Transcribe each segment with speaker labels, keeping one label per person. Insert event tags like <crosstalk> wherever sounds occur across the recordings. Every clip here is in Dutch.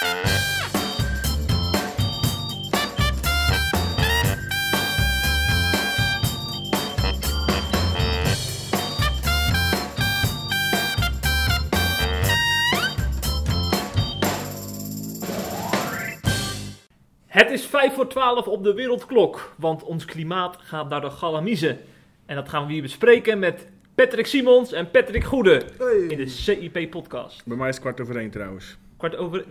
Speaker 1: Het is 5 voor 12 op de wereldklok, want ons klimaat gaat naar de galamiezen. En dat gaan we hier bespreken met Patrick Simons en Patrick Goede in de CIP-podcast.
Speaker 2: Bij mij is het kwart over één trouwens.
Speaker 1: Kwart over...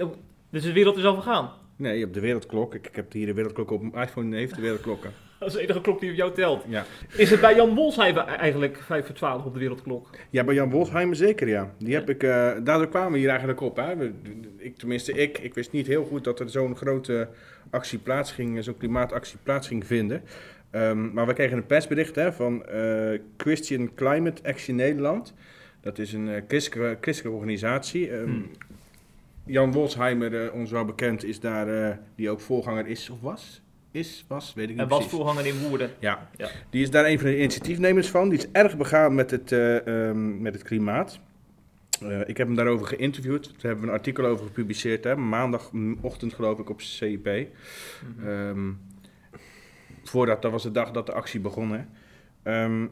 Speaker 1: Dus de wereld is al vergaan.
Speaker 2: Nee, je hebt de wereldklok. Ik, ik heb hier de wereldklok op mijn iPhone. heeft de wereldklokken. <laughs>
Speaker 1: Dat is de enige klok die op jou telt.
Speaker 2: Ja.
Speaker 1: Is het bij Jan Wolsheimer eigenlijk 5 voor 12 op de wereldklok?
Speaker 2: ja, bij Jan Wolfheimer zeker ja. Die heb ik, eh, daardoor kwamen we hier eigenlijk op. Hè. Ik, tenminste, ik, ik wist niet heel goed dat er zo'n grote actie plaats ging, zo'n klimaatactie plaats ging vinden. Ehm, maar we kregen een persbericht hè, van eh, Christian Climate Action Nederland. Dat is een eh, christelijke, christelijke organisatie. Ehm,
Speaker 1: Hmm.
Speaker 2: Jan Wolsheimer, eh, ons wel bekend, is daar, eh, die ook voorganger is of was. Is, was, weet ik niet
Speaker 1: En was voorganger in Woerden.
Speaker 2: Ja.
Speaker 1: Ja.
Speaker 2: die is daar een van de initiatiefnemers van. Die is erg begaan met het, eh, ehm, met het klimaat. Ik heb hem daarover geïnterviewd. Daar hebben we een artikel over gepubliceerd. Hè? Maandagochtend geloof ik op CIP.
Speaker 1: Mhm.
Speaker 2: Ehm, voordat, dat was de dag dat de actie begon. Hè? Ehm,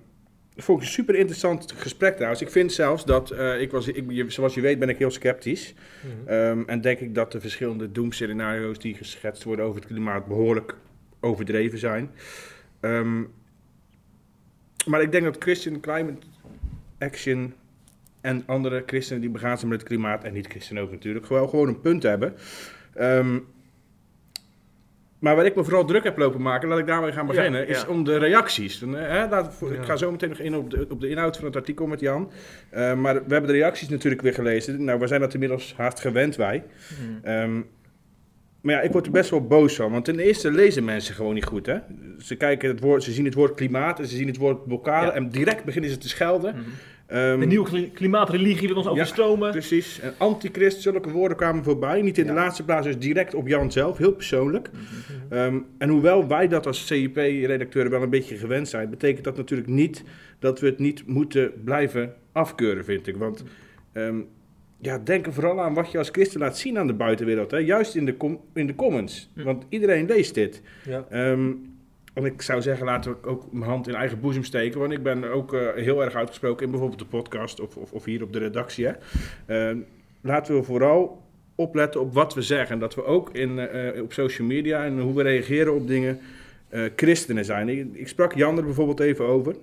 Speaker 2: dat vond ik een super interessant gesprek trouwens. Ik vind zelfs dat, eh, ik was, ik, zoals je weet ben ik heel sceptisch. Ehm, en denk ik dat de verschillende doemscenario's die geschetst worden over het klimaat behoorlijk overdreven zijn. Ehm, maar ik denk dat Christian Climate Action en andere christenen die begaan zijn met het klimaat, en niet christenen ook natuurlijk, gewoon, gewoon een punt hebben. Ehm, maar waar ik me vooral druk heb lopen maken, laat ik daarmee gaan
Speaker 1: Ja,
Speaker 2: beginnen, is om de reacties. Eh, hè, laat- Ik
Speaker 1: Ja.
Speaker 2: ga zo meteen nog in op de, op de inhoud van het artikel met Jan. Eh, maar we hebben de reacties natuurlijk weer gelezen. Nou, we zijn dat inmiddels haast gewend, wij.
Speaker 1: Mhm.
Speaker 2: Ehm, maar ja, ik word er best wel boos van. Want ten eerste lezen mensen gewoon niet goed. Hè? Ze, kijken het woord, ze zien het woord klimaat en ze zien het woord blokkade. En direct beginnen ze te schelden.
Speaker 1: Mhm.
Speaker 2: Ehm,
Speaker 1: De nieuwe kli- klimaatreligie wil ons overstromen.
Speaker 2: Precies. En antichrist, zulke woorden kwamen voorbij. Niet in de
Speaker 1: Ja.
Speaker 2: laatste plaats, dus direct op Jan zelf. Heel persoonlijk. Ehm, en hoewel wij dat als CIP-redacteuren wel een beetje gewend zijn, betekent dat natuurlijk niet dat we het niet moeten blijven afkeuren, vind ik. Want ehm, ja, denk er vooral aan wat je als christen laat zien aan de buitenwereld. Hè? Juist in de, in de comments.
Speaker 1: Hm.
Speaker 2: Want iedereen leest dit.
Speaker 3: Ja.
Speaker 2: En ik zou zeggen, laten we ook mijn hand in eigen boezem steken. Want ik ben ook eh, heel erg uitgesproken in bijvoorbeeld de podcast of, of, of hier op de redactie. Hè. Ehm, laten we vooral opletten op wat we zeggen. En dat we ook in, eh, op social media en hoe we reageren op dingen eh, christenen zijn. Ik, ik sprak Jan er bijvoorbeeld even over.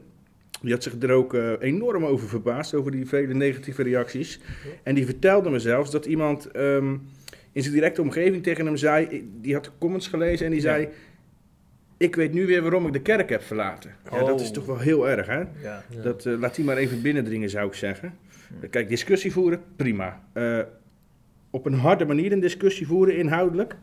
Speaker 2: Die had zich er ook enorm over verbaasd, over die vele negatieve reacties. En die vertelde me zelfs dat iemand ehm, in zijn directe omgeving tegen hem zei... Die had de comments gelezen en die
Speaker 1: Ja.
Speaker 2: zei... Ik weet nu weer waarom ik de kerk heb verlaten. Ja, dat is
Speaker 1: Oh.
Speaker 2: toch wel heel erg, hè?
Speaker 1: Ja.
Speaker 3: Ja.
Speaker 2: Dat, eh, laat die maar even binnendringen, zou ik zeggen. Kijk, discussie voeren, prima. Eh, op een harde manier een discussie voeren, inhoudelijk,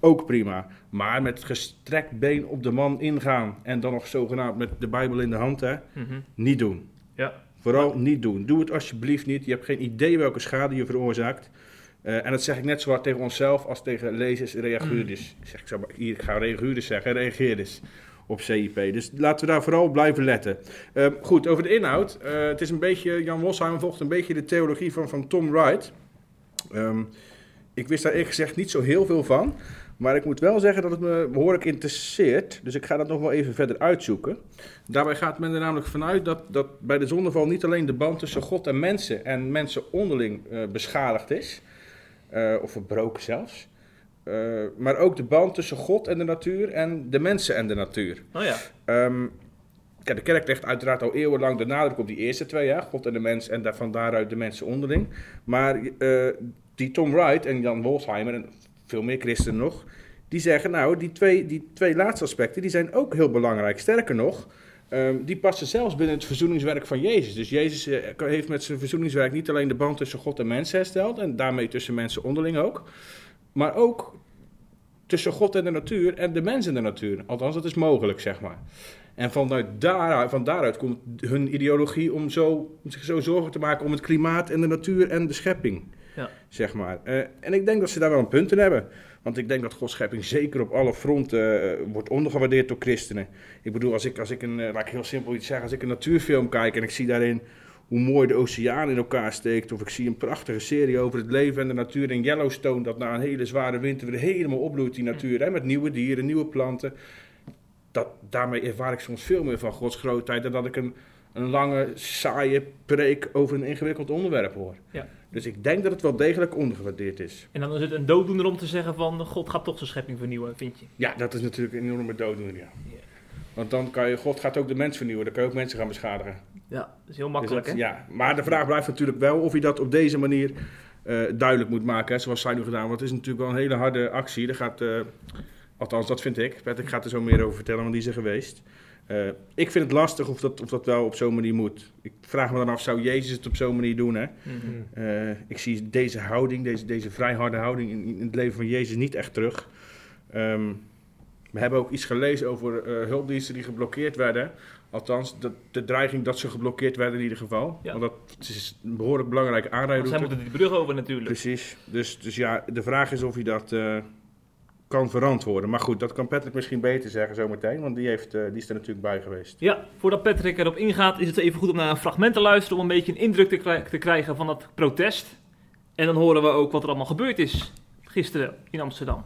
Speaker 2: ook prima. Maar met gestrekt been op de man ingaan en dan nog zogenaamd met de Bijbel in de hand, hè,
Speaker 1: Mhm.
Speaker 2: niet doen.
Speaker 1: Ja.
Speaker 2: Vooral niet doen. Doe het alsjeblieft niet. Je hebt geen idee welke schade je veroorzaakt. Eh, en dat zeg ik net zo hard tegen onszelf als tegen lezers en reaguurders. Ik zeg, ik, zou maar, hier, ik ga reaguurders zeggen, reageerders op CIP. Dus laten we daar vooral op blijven letten. Eh, goed, over de inhoud. Eh, het is een beetje, Jan Wolsheimer volgt een beetje de theologie van, van Tom Wright. Ehm, ik wist daar eerlijk gezegd niet zo heel veel van. Maar ik moet wel zeggen dat het me behoorlijk interesseert. Dus ik ga dat nog wel even verder uitzoeken. Daarbij gaat men er namelijk vanuit dat, dat bij de zondeval niet alleen de band tussen God en mensen en mensen onderling eh, beschadigd is. Eh, of verbroken zelfs. Eh, maar ook de band tussen God en de natuur en de mensen en de natuur.
Speaker 1: Oh ja.
Speaker 2: Ehm, kijk, de kerk legt uiteraard al eeuwenlang de nadruk op die eerste twee, ja, God en de mens en van daaruit de mensen onderling. Maar eh, die Tom Wright en Jan Wolsheimer en veel meer christenen nog, die zeggen nou, die twee, die twee laatste aspecten, die zijn ook heel belangrijk. Sterker nog, ehm, die passen zelfs binnen het verzoeningswerk van Jezus. Dus Jezus eh, heeft met zijn verzoeningswerk niet alleen de band tussen God en mens hersteld, en daarmee tussen mensen onderling ook, maar ook tussen God en de natuur en de mens en de natuur. Althans, dat is mogelijk, zeg maar. En vanuit daaruit, van daaruit komt hun ideologie om, zo, om zich zo zorgen te maken om het klimaat en de natuur en de schepping.
Speaker 1: Ja.
Speaker 2: Zeg maar. Eh, en ik denk dat ze daar wel een punt in hebben. Want ik denk dat Gods schepping zeker op alle fronten eh, wordt ondergewaardeerd door christenen. Ik bedoel, als ik, als ik een, eh, laat ik heel simpel iets zeggen, als ik een natuurfilm kijk en ik zie daarin hoe mooi de oceaan in elkaar steekt. Of ik zie een prachtige serie over het leven en de natuur in Yellowstone. Dat na een hele zware winter weer helemaal opbloeit, die natuur. Hè, met nieuwe dieren, nieuwe planten. Dat, daarmee ervaar ik soms veel meer van Gods grootheid. Dan dat ik een, een lange, saaie preek over een ingewikkeld onderwerp hoor.
Speaker 1: Ja.
Speaker 2: Dus ik denk dat het wel degelijk ondergewaardeerd is.
Speaker 1: En dan is het een dooddoener om te zeggen van God gaat toch zijn schepping vernieuwen, vind je?
Speaker 2: Ja, dat is natuurlijk een enorme dooddoener, ja.
Speaker 1: Ja.
Speaker 2: Want dan kan je, God gaat ook de mens vernieuwen. Dan kan je ook mensen gaan beschadigen.
Speaker 1: Ja, dat is heel
Speaker 2: Dus
Speaker 1: makkelijk
Speaker 2: dat-
Speaker 1: hè?
Speaker 2: Ja, maar de vraag blijft natuurlijk wel of je dat op deze manier eh, duidelijk moet maken. Hè, zoals zij nu gedaan. Want het is natuurlijk wel een hele harde actie. Er gaat, eh, althans, dat vind ik. Patrick gaat er zo meer over vertellen, want die is er geweest. Eh, ik vind het lastig of dat, of dat wel op zo'n manier moet. Ik vraag me dan af, zou Jezus het op zo'n manier doen? Hè?
Speaker 1: Mhm.
Speaker 2: Eh, ik zie deze houding, deze, deze vrij harde houding in, in het leven van Jezus niet echt terug. Ehm, we hebben ook iets gelezen over eh, hulpdiensten die geblokkeerd werden. Althans, de, de dreiging dat ze geblokkeerd werden in ieder geval.
Speaker 1: Ja.
Speaker 2: Want dat is een behoorlijk belangrijke
Speaker 1: Want zij moeten die brug over natuurlijk.
Speaker 2: Precies. Dus, dus ja, de vraag is of hij dat kan verantwoorden. Maar goed, dat kan Patrick misschien beter zeggen zometeen. Want die, heeft, eh, die is er natuurlijk bij geweest.
Speaker 1: Ja, voordat Patrick erop ingaat, is het even goed om naar een fragment te luisteren om een beetje een indruk te, te krijgen van dat protest. En dan horen we ook wat er allemaal gebeurd is gisteren in Amsterdam.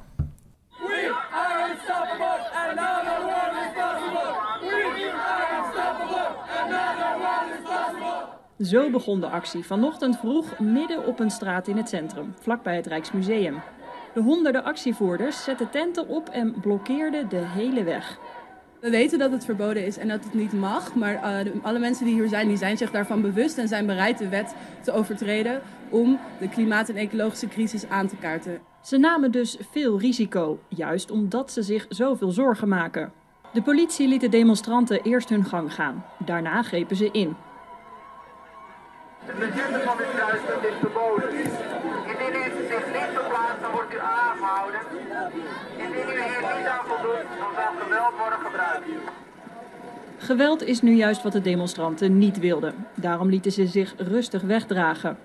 Speaker 3: We are unstoppable and another world is possible. We are unstoppable and another world is possible.
Speaker 4: Zo begon de actie vanochtend vroeg midden op een straat in het centrum, vlakbij het Rijksmuseum. De honderden actievoerders zetten tenten op en blokkeerden de hele weg.
Speaker 5: We weten dat het verboden is en dat het niet mag, maar eh, de- alle mensen die hier zijn, die zijn zich daarvan bewust en zijn bereid de wet te overtreden om de klimaat- en ecologische crisis aan te kaarten.
Speaker 4: Ze namen dus veel risico, juist omdat ze zich zoveel zorgen maken. De politie liet de demonstranten eerst hun gang gaan. Daarna grepen ze in.
Speaker 6: Het legende van dit kruispunt is verboden. Indien u zich niet verplaatst, dan aangehouden. Indien u hier niet aan voldoet, dan zal geweld worden gebruikt.
Speaker 4: Geweld is nu juist wat de demonstranten niet wilden. Daarom lieten ze zich rustig wegdragen.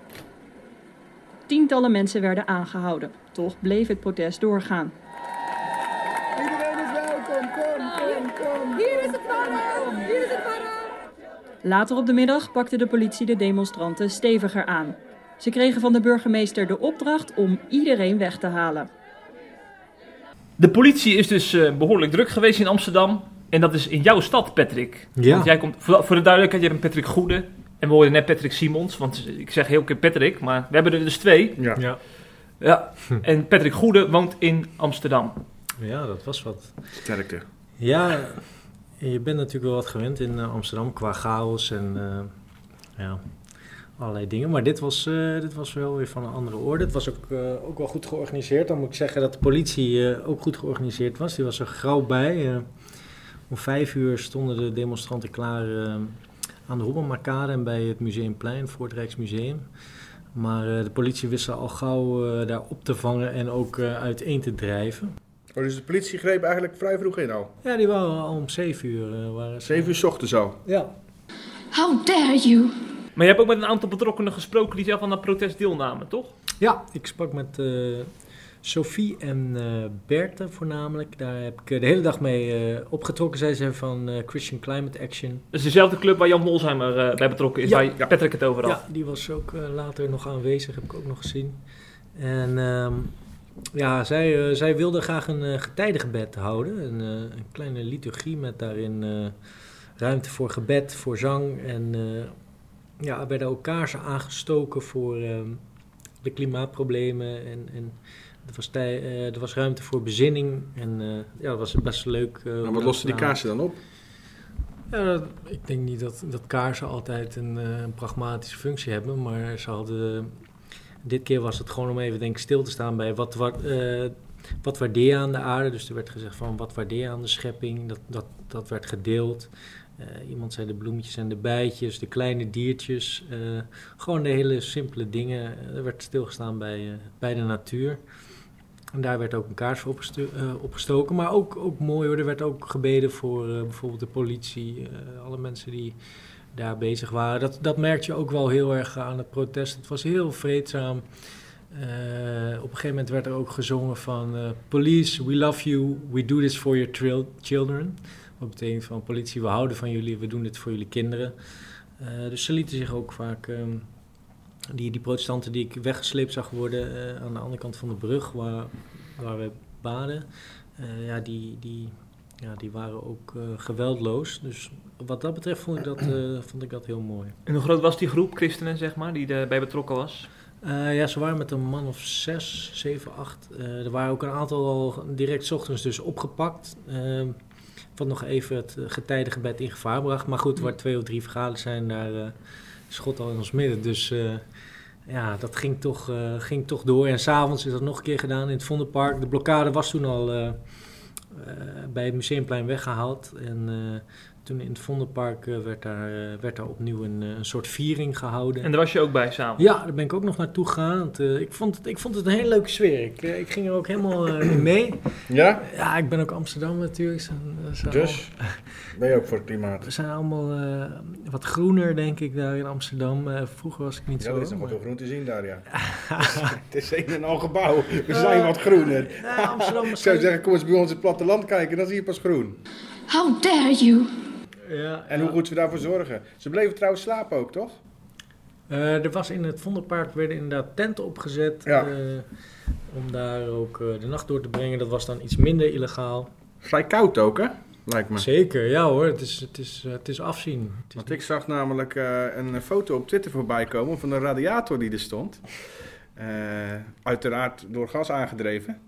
Speaker 4: Tientallen mensen werden aangehouden. Toch bleef het protest doorgaan.
Speaker 5: Iedereen is welkom, kom, kom, kom. Hier is het warm, hier is het.
Speaker 4: Later op de middag pakte de politie de demonstranten steviger aan. Ze kregen van de burgemeester de opdracht om iedereen weg te halen.
Speaker 1: De politie is dus eh, behoorlijk druk geweest in Amsterdam. En dat is in jouw stad, Patrick.
Speaker 7: Ja.
Speaker 1: Want jij komt, voor, voor de duidelijkheid, jij bent Patrick Goede. En we hoorden net Patrick Simons, want ik zeg heel keer Patrick, maar we hebben er dus twee.
Speaker 2: Ja.
Speaker 7: Ja.
Speaker 1: Ja. En Patrick Goede woont in Amsterdam.
Speaker 7: ja, dat was wat.
Speaker 2: Sterkte.
Speaker 7: Ja, je bent natuurlijk wel wat gewend in eh, Amsterdam qua chaos en eh, ja, allerlei dingen. Maar dit was, eh, dit was wel weer van een andere orde. Het was ook, eh, ook wel goed georganiseerd. Dan moet ik zeggen dat de politie eh, ook goed georganiseerd was. Die was er grauw bij. Eh, om vijf uur stonden de demonstranten klaar eh, aan de Hobbemarkade en bij het Museumplein voor het Rijksmuseum. Maar eh, de politie wist ze al gauw eh, daar op te vangen en ook eh, uiteen te drijven.
Speaker 2: Oh, dus de politie greep eigenlijk vrij vroeg in al.
Speaker 7: Ja, die waren al om zeven uur. eh, waren ze-
Speaker 2: Zeven uur 's ochtends al.
Speaker 7: Ja.
Speaker 8: How dare you?
Speaker 1: Maar je hebt ook met een aantal betrokkenen gesproken die zelf aan dat protest deelnamen, toch?
Speaker 7: ja, ik sprak met eh, Sophie en eh Berthe voornamelijk. Daar heb ik eh, de hele dag mee opgetrokken. Zij zijn van Christian Climate Action.
Speaker 1: Is dezelfde club waar Jan Molsheimer bij betrokken is,
Speaker 7: Ja.
Speaker 1: waar
Speaker 2: Ja.
Speaker 1: Patrick het over had.
Speaker 7: Ja, die was ook later nog aanwezig, heb ik ook nog gezien. En ehm, ja, zij, zij wilde graag een uh, getijdengebed houden. Een, een kleine liturgie met daarin ruimte voor gebed, voor zang. En ja, er werden ook kaarsen aangestoken voor ehm, de klimaatproblemen. En, en er, was tij- eh, er was ruimte voor bezinning. En eh, ja, dat was best leuk. eh,
Speaker 2: Maar wat losten die kaarsen dan op?
Speaker 7: ja, dat- ik denk niet dat, dat kaarsen altijd een, een pragmatische functie hebben, maar ze hadden... Dit keer was het gewoon om even denk ik, stil te staan bij wat, wat, wat waardeer je aan de aarde. Dus er werd gezegd van wat waardeer je aan de schepping. Dat, dat, dat werd gedeeld. Eh, iemand zei de bloemetjes en de bijtjes, de kleine diertjes. eh, gewoon de hele simpele dingen. Er werd stilgestaan bij, eh, bij de natuur. En daar werd ook een kaars voor opgesto- opgestoken. Maar ook, ook mooi hoor, er werd ook gebeden voor bijvoorbeeld de politie. alle mensen die daar bezig waren. Dat, dat merkte je ook wel heel erg aan het protest. Het was heel vreedzaam. Op een gegeven moment werd er ook gezongen van... Police, we love you, we do this for your children. Wat betekent van politie, we houden van jullie, we doen dit voor jullie kinderen. Eh, dus ze lieten zich ook vaak, ehm, die, die protestanten die ik weggesleept zag worden eh, aan de andere kant van de brug waar, waar we baden, eh, ja, die, die, ja, die waren ook geweldloos. Dus wat dat betreft vond ik dat, vond ik dat heel mooi.
Speaker 1: En hoe groot was die groep christenen, zeg maar, die erbij betrokken was?
Speaker 7: Ja, ze waren met een man of zes, zeven, acht. Er waren ook een aantal al direct 's ochtends dus opgepakt. Ehm, wat nog even het getijdengebed in gevaar bracht. Maar goed, waar twee of drie vergaderen zijn, daar eh God al in ons midden. Dus eh, ja, dat ging toch, eh, ging toch door. En s'avonds is dat nog een keer gedaan in het Vondelpark. De blokkade was toen al eh, eh, bij het Museumplein weggehaald. En eh, toen in het Vondelpark eh, werd, daar, eh, werd daar opnieuw een, eh, een soort viering gehouden.
Speaker 1: En daar was je ook bij samen?
Speaker 7: Ja, daar ben ik ook nog naartoe gegaan. want, eh, ik, vond het, ik vond het een hele leuke sfeer. Ik, ik ging er ook helemaal in mee.
Speaker 2: Ja?
Speaker 7: Ja, ik ben ook Amsterdam natuurlijk. Zijn
Speaker 2: Dus? Ben je ook voor het klimaat?
Speaker 7: We zijn allemaal eh, wat groener, denk ik, daar in Amsterdam. Eh, vroeger was ik niet
Speaker 2: Ja,
Speaker 7: zo.
Speaker 2: er is nog
Speaker 7: maar-
Speaker 2: groen te zien daar, ja. <laughs> het is een en al gebouw. We zijn wat groener.
Speaker 7: Ja, Amsterdam
Speaker 2: Ik zou zeggen, kom eens bij ons in het platteland kijken, dan zie je pas groen.
Speaker 8: How dare you?
Speaker 7: Ja,
Speaker 2: En
Speaker 7: ja.
Speaker 2: hoe goed ze daarvoor zorgen. Ze bleven trouwens slapen ook, toch?
Speaker 7: Eh, er was in het Vondelpark werden inderdaad tenten opgezet.
Speaker 2: Ja.
Speaker 7: eh, om daar ook eh, de nacht door te brengen. Dat was dan iets minder illegaal.
Speaker 2: Vrij koud ook, hè? Lijkt me.
Speaker 7: Zeker, ja hoor. Het is, het is, het is afzien. Het is
Speaker 2: Want ik zag namelijk eh, een foto op Twitter voorbij komen van een radiator die er stond. Eh, uiteraard door gas aangedreven.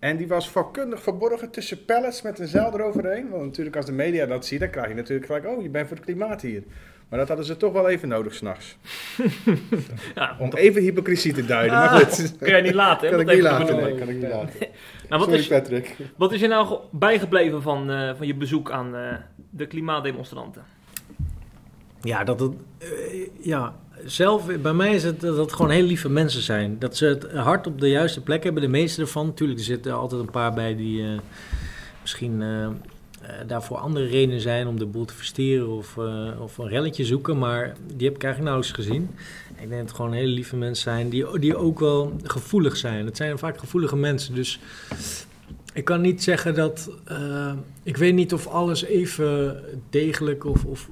Speaker 2: En die was vakkundig verborgen tussen pallets met een zeil eroverheen. Want natuurlijk als de media dat ziet, dan krijg je natuurlijk gelijk... oh, je bent voor het klimaat hier. Maar dat hadden ze toch wel even nodig s'nachts. <laughs>
Speaker 1: Ja,
Speaker 2: Om even hypocrisie te duiden. Maar goed, <laughs>
Speaker 1: kun jij niet laten, hè?
Speaker 2: kan ik
Speaker 1: dat
Speaker 2: niet laten. Nee, kan ik niet laten. <laughs>
Speaker 1: Nou, wat,
Speaker 2: Sorry
Speaker 1: is,
Speaker 2: Patrick.
Speaker 1: wat is je nou ge- bijgebleven van, eh, van je bezoek aan eh, de klimaatdemonstranten?
Speaker 7: Ja, dat het, eh, ja, zelf, bij mij is het dat het gewoon heel lieve mensen zijn. Dat ze het hart op de juiste plek hebben, de meeste ervan. Natuurlijk, er zitten altijd een paar bij die eh, misschien eh, eh, daarvoor andere redenen zijn om de boel te versteren of, of een relletje zoeken. Maar die heb ik eigenlijk nauwelijks gezien. Ik denk dat het gewoon hele lieve mensen zijn die, die ook wel gevoelig zijn. Het zijn vaak gevoelige mensen, dus... Ik kan niet zeggen dat. ik weet niet of alles even degelijk of, of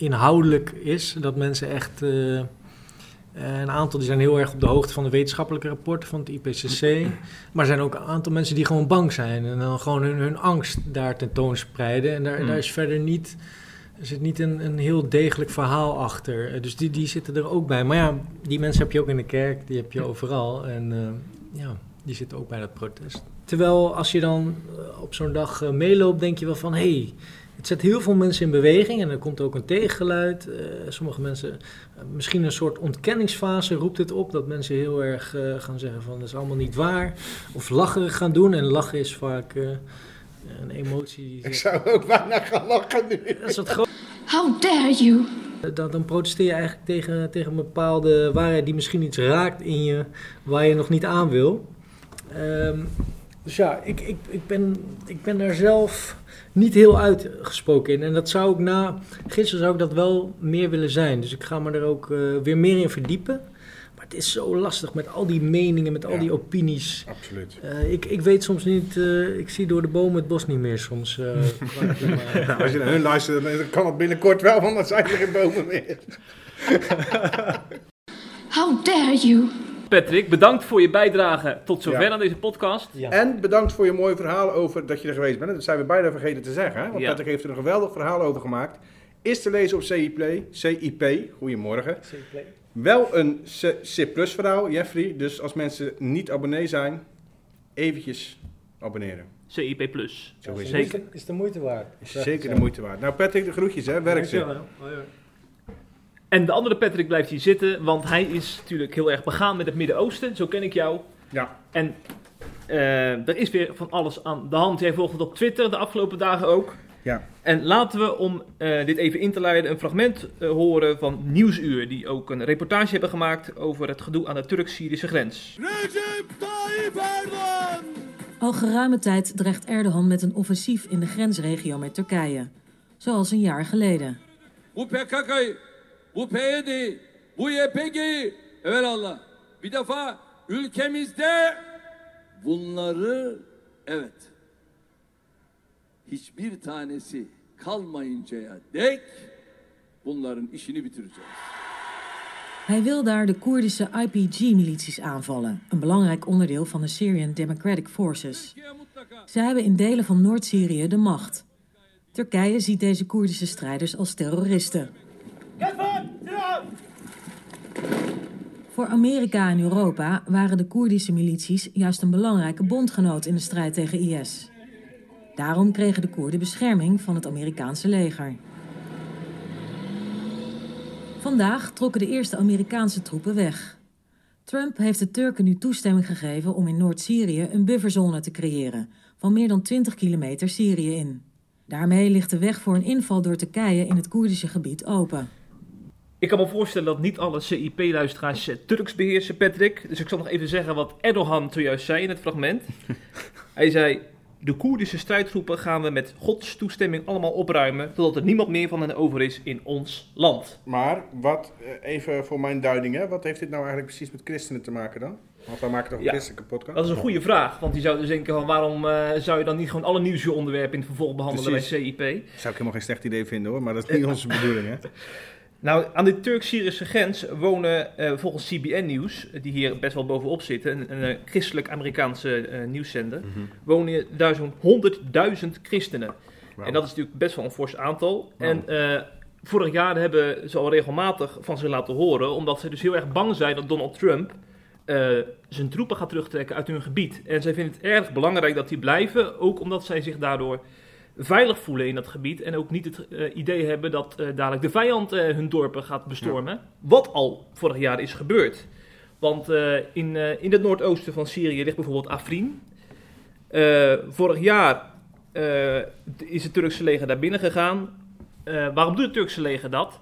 Speaker 7: inhoudelijk is. Dat mensen echt. eh, eh, een aantal die zijn heel erg op de hoogte van de wetenschappelijke rapporten van het IPCC. Maar er zijn ook een aantal mensen die gewoon bang zijn. En dan gewoon hun, hun angst daar tentoonspreiden. En daar,
Speaker 1: Hmm.
Speaker 7: daar is verder niet. Er zit niet een, een heel degelijk verhaal achter. Eh, Dus die, die zitten er ook bij. Maar ja, die mensen heb je ook in de kerk, die heb je overal. En ja, die zitten ook bij dat protest. Terwijl als je dan op zo'n dag meeloopt, denk je wel van... hé, hey, het zet heel veel mensen in beweging en er komt ook een tegengeluid. Eh, sommige mensen, eh, misschien een soort ontkenningsfase roept het op... dat mensen heel erg eh, gaan zeggen van dat is allemaal niet waar. Of lacherig gaan doen. En lachen is vaak eh, een emotie die...
Speaker 2: Ik zou ook bijna gaan lachen nu.
Speaker 7: dat is wat groot.
Speaker 8: How dare you?
Speaker 7: Dan, dan protesteer je eigenlijk tegen, tegen een bepaalde waarheid die misschien iets raakt in je waar je nog niet aan wil. Ehm, dus ja, ik, ik, ik, ben, ik ben daar zelf niet heel uitgesproken in. En dat zou ik na, gisteren zou ik dat wel meer willen zijn. Dus ik ga me er ook eh, weer meer in verdiepen. Maar het is zo lastig met al die meningen, met al
Speaker 2: Ja.
Speaker 7: die opinies.
Speaker 2: Absoluut.
Speaker 7: Eh, ik, ik weet soms niet, eh, ik zie door de bomen het bos niet meer soms. <laughs>
Speaker 2: Nou, als je naar hun luistert, dan kan het binnenkort wel, want dan zijn er geen bomen meer.
Speaker 8: How dare you?
Speaker 1: Patrick, bedankt voor je bijdrage tot zover
Speaker 2: Ja.
Speaker 1: aan deze podcast.
Speaker 7: Ja.
Speaker 2: En bedankt voor je mooie verhaal over dat je er geweest bent. Dat zijn we bijna vergeten te zeggen. Hè? Want
Speaker 1: Ja.
Speaker 2: Patrick heeft er een geweldig verhaal over gemaakt. Is te lezen op CIP. CIP. Goedemorgen. Wel een C, verhaal, Jeffrey. Dus als mensen niet abonnee zijn, eventjes abonneren.
Speaker 1: CIP+. Plus.
Speaker 2: Zo is het.
Speaker 1: Zeker.
Speaker 7: Is de moeite waard.
Speaker 2: Is zeker de moeite waard. Nou Patrick, de groetjes hè. Werk ze.
Speaker 1: En de andere Patrick blijft hier zitten, want hij is natuurlijk heel erg begaan met het Midden-Oosten. Zo ken ik jou.
Speaker 2: Ja.
Speaker 1: En eh, er is weer van alles aan de hand. Jij volgt het op Twitter de afgelopen dagen ook.
Speaker 2: Ja.
Speaker 1: En laten we, om eh, dit even in te leiden, een fragment eh, horen van Nieuwsuur. Die ook een reportage hebben gemaakt over het gedoe aan de Turk-Syrische grens.
Speaker 3: Recep Tayyip Erdogan!
Speaker 9: Al geruime tijd dreigt Erdogan met een offensief in de grensregio met Turkije. Zoals een jaar geleden.
Speaker 3: Bu PYD'yi, bu YPG'yi evelallah bir defa ülkemizde bunları evet hiçbir tanesi kalmayıncaya dek
Speaker 10: bunların işini bitireceğiz.
Speaker 9: Hij wil daar de Koerdische IPG-milities aanvallen, een belangrijk onderdeel van de Syrian Democratic Forces. Ze hebben in delen van Noord-Syrië de macht. Turkije ziet deze Koerdische strijders als terroristen. Voor Amerika en Europa waren de Koerdische milities juist een belangrijke bondgenoot in de strijd tegen IS. Daarom kregen de Koerden bescherming van het Amerikaanse leger. Vandaag trokken de eerste Amerikaanse troepen weg. Trump heeft de Turken nu toestemming gegeven om in Noord-Syrië een bufferzone te creëren van meer dan 20 kilometer Syrië in. Daarmee ligt de weg voor een inval door Turkije in het Koerdische gebied open.
Speaker 1: Ik kan me voorstellen dat niet alle CIP-luisteraars eh, Turks beheersen, Patrick. Dus ik zal nog even zeggen wat Erdogan zojuist zei in het fragment. <laughs> Hij zei, de Koerdische strijdgroepen gaan we met Gods toestemming allemaal opruimen... totdat er niemand meer van hen over is in ons land.
Speaker 2: Maar wat, eh, even voor mijn duiding, hè, wat heeft dit nou eigenlijk precies met christenen te maken dan? Want wij maken toch een
Speaker 1: Ja,
Speaker 2: christelijke podcast?
Speaker 1: Dat is een goede vraag, want die zou dus denken van waarom eh, zou je dan niet gewoon alle nieuwsonderwerpen in het vervolg behandelen
Speaker 2: Precies.
Speaker 1: bij CIP?
Speaker 2: Zou ik helemaal geen slecht idee vinden hoor, maar dat is niet <laughs> onze bedoeling hè.
Speaker 1: Nou, aan de Turk-Syrische grens wonen eh, volgens CBN Nieuws, die hier best wel bovenop zitten, een, een, eh, christelijk-Amerikaanse eh, nieuwszender, wonen daar zo'n 100.000 christenen. En dat is natuurlijk best wel een fors aantal. En eh, vorig jaar hebben ze al regelmatig van zich laten horen, omdat ze dus heel erg bang zijn dat Donald Trump eh, zijn troepen gaat terugtrekken uit hun gebied. En zij vinden het erg belangrijk dat die blijven, ook omdat zij zich daardoor veilig voelen in dat gebied. En ook niet het eh, idee hebben dat eh, dadelijk de vijand eh, hun dorpen gaat bestormen. Wat al vorig jaar is gebeurd. Want in, in het noordoosten van Syrië ligt bijvoorbeeld Afrin. Vorig jaar is het Turkse leger daar binnen gegaan. Waarom doet het Turkse leger dat?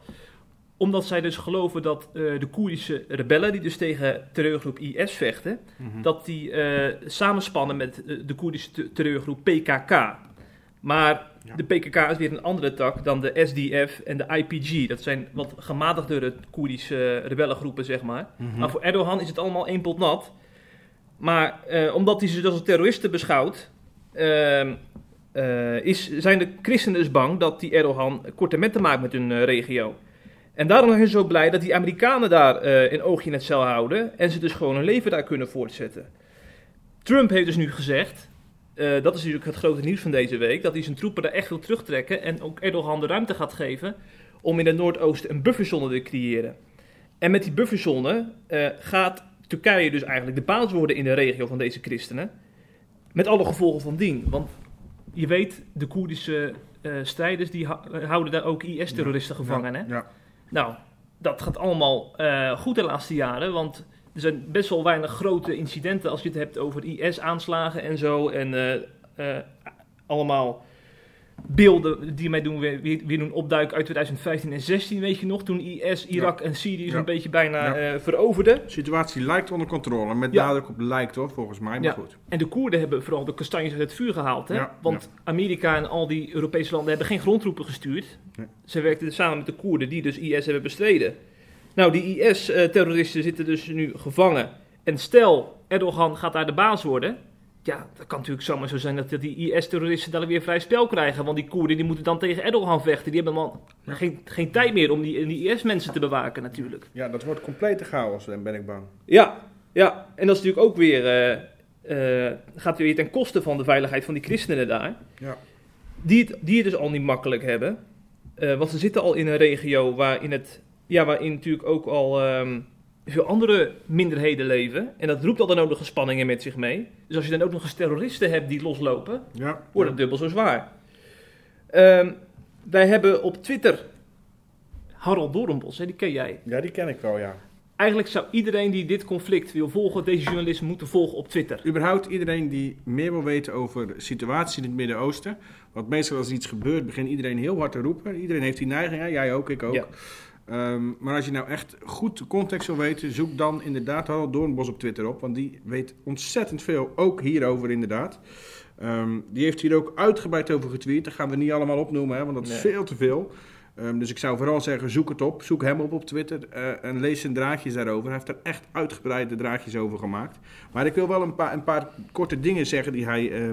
Speaker 1: Omdat zij dus geloven dat de Koerdische rebellen, die dus tegen terreurgroep IS vechten,
Speaker 2: Mhm.
Speaker 1: dat die samenspannen met de Koerdische te- terreurgroep PKK. Maar
Speaker 2: Ja.
Speaker 1: de PKK is weer een andere tak dan de SDF en de IPG. Dat zijn wat gematigdere Koerdische rebellengroepen, zeg maar.
Speaker 2: Mhm.
Speaker 1: Maar voor Erdogan is het allemaal één pot nat. Maar eh, omdat hij ze dus als terroristen beschouwt, ehm, eh, is, zijn de christenen dus bang dat die Erdogan korte metten maakt met hun eh, regio. En daarom zijn ze zo blij dat die Amerikanen daar eh, een oogje in het cel houden en ze dus gewoon hun leven daar kunnen voortzetten. Trump heeft dus nu gezegd, eh, dat is natuurlijk het grote nieuws van deze week, dat hij zijn troepen daar echt wil terugtrekken en ook Erdogan de ruimte gaat geven om in het Noordoosten een bufferzone te creëren. En met die bufferzone eh, gaat Turkije dus eigenlijk de baas worden in de regio van deze christenen. Met alle gevolgen van dien. Want je weet, de Koerdische eh, strijders die hou- houden daar ook IS-terroristen gevangen. Hè?
Speaker 2: Ja.
Speaker 1: Nou, dat gaat allemaal eh, goed de laatste jaren. Want er zijn best wel weinig grote incidenten als je het hebt over IS-aanslagen en zo. En eh, eh, allemaal beelden die mij doen, weer, doen opduiken uit 2015 en 16, weet je nog? Toen IS, Irak en Syrië
Speaker 2: Ja.
Speaker 1: zo'n beetje bijna
Speaker 2: Ja.
Speaker 1: eh, veroverde.
Speaker 2: De situatie lijkt onder controle, met nadruk op lijkt hoor, volgens mij, maar
Speaker 1: Ja.
Speaker 2: goed.
Speaker 1: En de Koerden hebben vooral de kastanjes uit het vuur gehaald. Hè? Want Amerika en al die Europese landen hebben geen grondtroepen gestuurd. Ze werkten samen met de Koerden die dus IS hebben bestreden. Nou, die IS-terroristen zitten dus nu gevangen. En stel, Erdogan gaat daar de baas worden. Ja, dat kan natuurlijk zomaar zo zijn dat die IS-terroristen dan weer vrij spel krijgen. Want die Koerden die moeten dan tegen Erdogan vechten. Die hebben dan geen, geen tijd meer om die, die IS-mensen te bewaken natuurlijk.
Speaker 2: Ja, dat wordt complete chaos, dan ben ik bang.
Speaker 1: Ja, ja, en dat is natuurlijk ook weer, eh, eh, gaat weer ten koste van de veiligheid van die christenen daar.
Speaker 2: Ja.
Speaker 1: Die het, die het dus al niet makkelijk hebben. Eh, want ze zitten al in een regio waarin, het, ja, waarin natuurlijk ook al ehm, veel andere minderheden leven. En dat roept al de nodige spanningen met zich mee. Dus als je dan ook nog eens terroristen hebt die loslopen,
Speaker 2: Ja.
Speaker 1: wordt het dubbel zo zwaar. Ehm, wij hebben op Twitter Harald Doornbos, hè, die ken jij.
Speaker 2: ja, die ken ik wel, ja.
Speaker 1: Eigenlijk zou iedereen die dit conflict wil volgen, deze journalist moeten volgen op Twitter.
Speaker 2: Überhaupt iedereen die meer wil weten over de situatie in het Midden-Oosten. Want meestal als er iets gebeurt, begint iedereen heel hard te roepen. Iedereen heeft die neiging, hè? jij ook, ik ook.
Speaker 1: Ja.
Speaker 2: Ehm, maar als je nou echt goed de context wil weten, zoek dan inderdaad Harold Doornbos op Twitter op. Want die weet ontzettend veel, ook hierover inderdaad. Ehm, die heeft hier ook uitgebreid over getweet. Dat gaan we niet allemaal opnoemen, hè, want dat is veel te veel. Ehm, dus ik zou vooral zeggen, zoek het op. Zoek hem op op Twitter eh, en lees zijn draadjes daarover. Hij heeft er echt uitgebreide draadjes over gemaakt. Maar ik wil wel een paar, een paar korte dingen zeggen die hij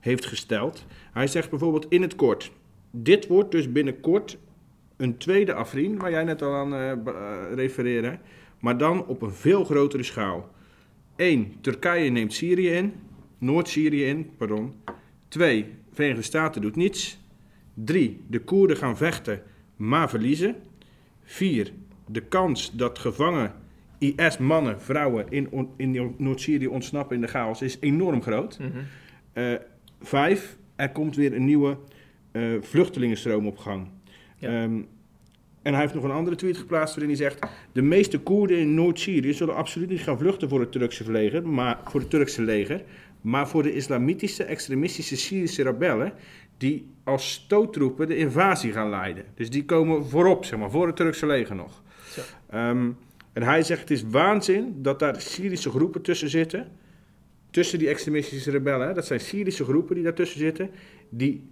Speaker 2: heeft gesteld. Hij zegt bijvoorbeeld in het kort... Dit wordt dus binnenkort een tweede Afrin, waar jij net al aan eh, refereerde, maar dan op een veel grotere schaal. 1. Turkije neemt Syrië in, Noord-Syrië in, pardon. 2. Verenigde Staten doet niets. 3. De Koerden gaan vechten, maar verliezen. 4. De kans dat gevangen IS-mannen, vrouwen in, in Noord-Syrië ontsnappen in de chaos is enorm groot. Eh, vijf, er komt weer een nieuwe vluchtelingenstroom op gang.
Speaker 1: Ja.
Speaker 2: Ehm, en hij heeft nog een andere tweet geplaatst waarin hij zegt... de meeste Koerden in Noord-Syrië zullen absoluut niet gaan vluchten voor het Turkse leger... maar voor het Turkse leger, maar voor de islamitische, extremistische Syrische rebellen... die als stoottroepen de invasie gaan leiden. Dus die komen voorop, zeg maar, voor het Turkse leger nog. Ehm, en hij zegt het is waanzin dat daar Syrische groepen tussen zitten tussen die extremistische rebellen, dat zijn Syrische groepen die daartussen zitten, die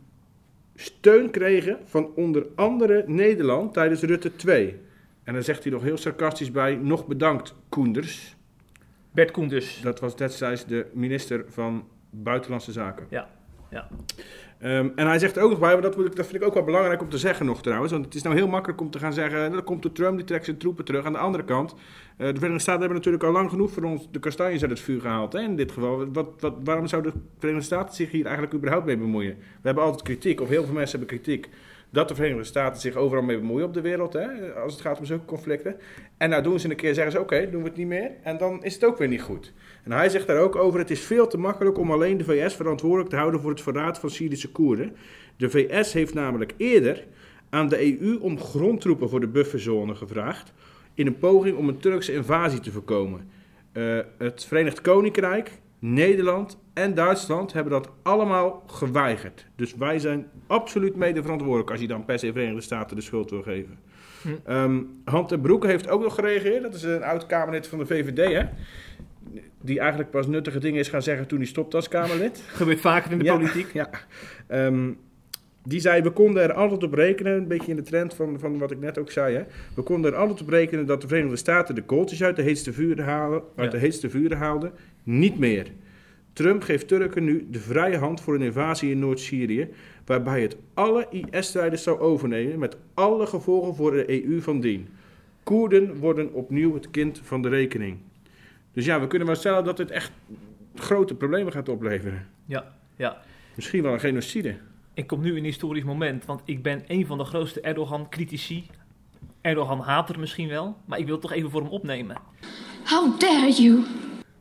Speaker 2: steun kregen van onder andere Nederland tijdens Rutte 2. En dan zegt hij nog heel sarcastisch bij, nog bedankt Koenders.
Speaker 1: Bert Koenders.
Speaker 2: Dat was destijds de minister van Buitenlandse Zaken.
Speaker 1: Ja, ja.
Speaker 2: Ehm, en hij zegt ook nog bij, maar dat, ik, dat vind ik ook wel belangrijk om te zeggen nog trouwens. Want het is nou heel makkelijk om te gaan zeggen, dan komt de Trump, die trekt zijn troepen terug. Aan de andere kant, eh, de Verenigde Staten hebben natuurlijk al lang genoeg voor ons de kastanjes uit het vuur gehaald. Hè, in dit geval, waarom zou de Verenigde Staten zich hier eigenlijk überhaupt mee bemoeien? We hebben altijd kritiek, of heel veel mensen hebben kritiek, dat de Verenigde Staten zich overal mee bemoeien op de wereld. Hè, als het gaat om zulke conflicten. En nou doen ze een keer, zeggen ze oké, doen we het niet meer. En dan is het ook weer niet goed. En hij zegt daar ook over: het is veel te makkelijk om alleen de VS verantwoordelijk te houden voor het verraad van Syrische Koerden. De VS heeft namelijk eerder aan de EU om grondtroepen voor de bufferzone gevraagd. in een poging om een Turkse invasie te voorkomen. Eh, het Verenigd Koninkrijk, Nederland en Duitsland hebben dat allemaal geweigerd. Dus wij zijn absoluut mede verantwoordelijk als je dan per se Verenigde Staten de schuld wil geven.
Speaker 1: Hm.
Speaker 2: Ehm, Han ten Broeke heeft ook nog gereageerd. Dat is een oud Kamerlid van de VVD, hè? Die eigenlijk pas nuttige dingen is gaan zeggen toen hij stopte als Kamerlid. <laughs>
Speaker 1: Gebeurt vaker in de
Speaker 2: Ja,
Speaker 1: politiek.
Speaker 2: Ja. Ehm, die zei, we konden er altijd op rekenen, een beetje in de trend van, van wat ik net ook zei. Hè? We konden er altijd op rekenen dat de Verenigde Staten de kooltjes uit de heetste vuren, halen, uit
Speaker 1: Ja.
Speaker 2: de heetste vuren haalden. Niet meer. Trump geeft Turken nu de vrije hand voor een invasie in Noord-Syrië, waarbij het alle IS-strijders zou overnemen met alle gevolgen voor de EU van dien. Koerden worden opnieuw het kind van de rekening. Dus ja, we kunnen wel stellen dat het echt grote problemen gaat opleveren.
Speaker 1: Ja, ja.
Speaker 2: Misschien wel een genocide.
Speaker 1: Ik kom nu in een historisch moment, want ik ben een van de grootste Erdogan-critici. Erdogan-hater misschien wel, maar ik wil het toch even voor hem opnemen.
Speaker 8: How dare you?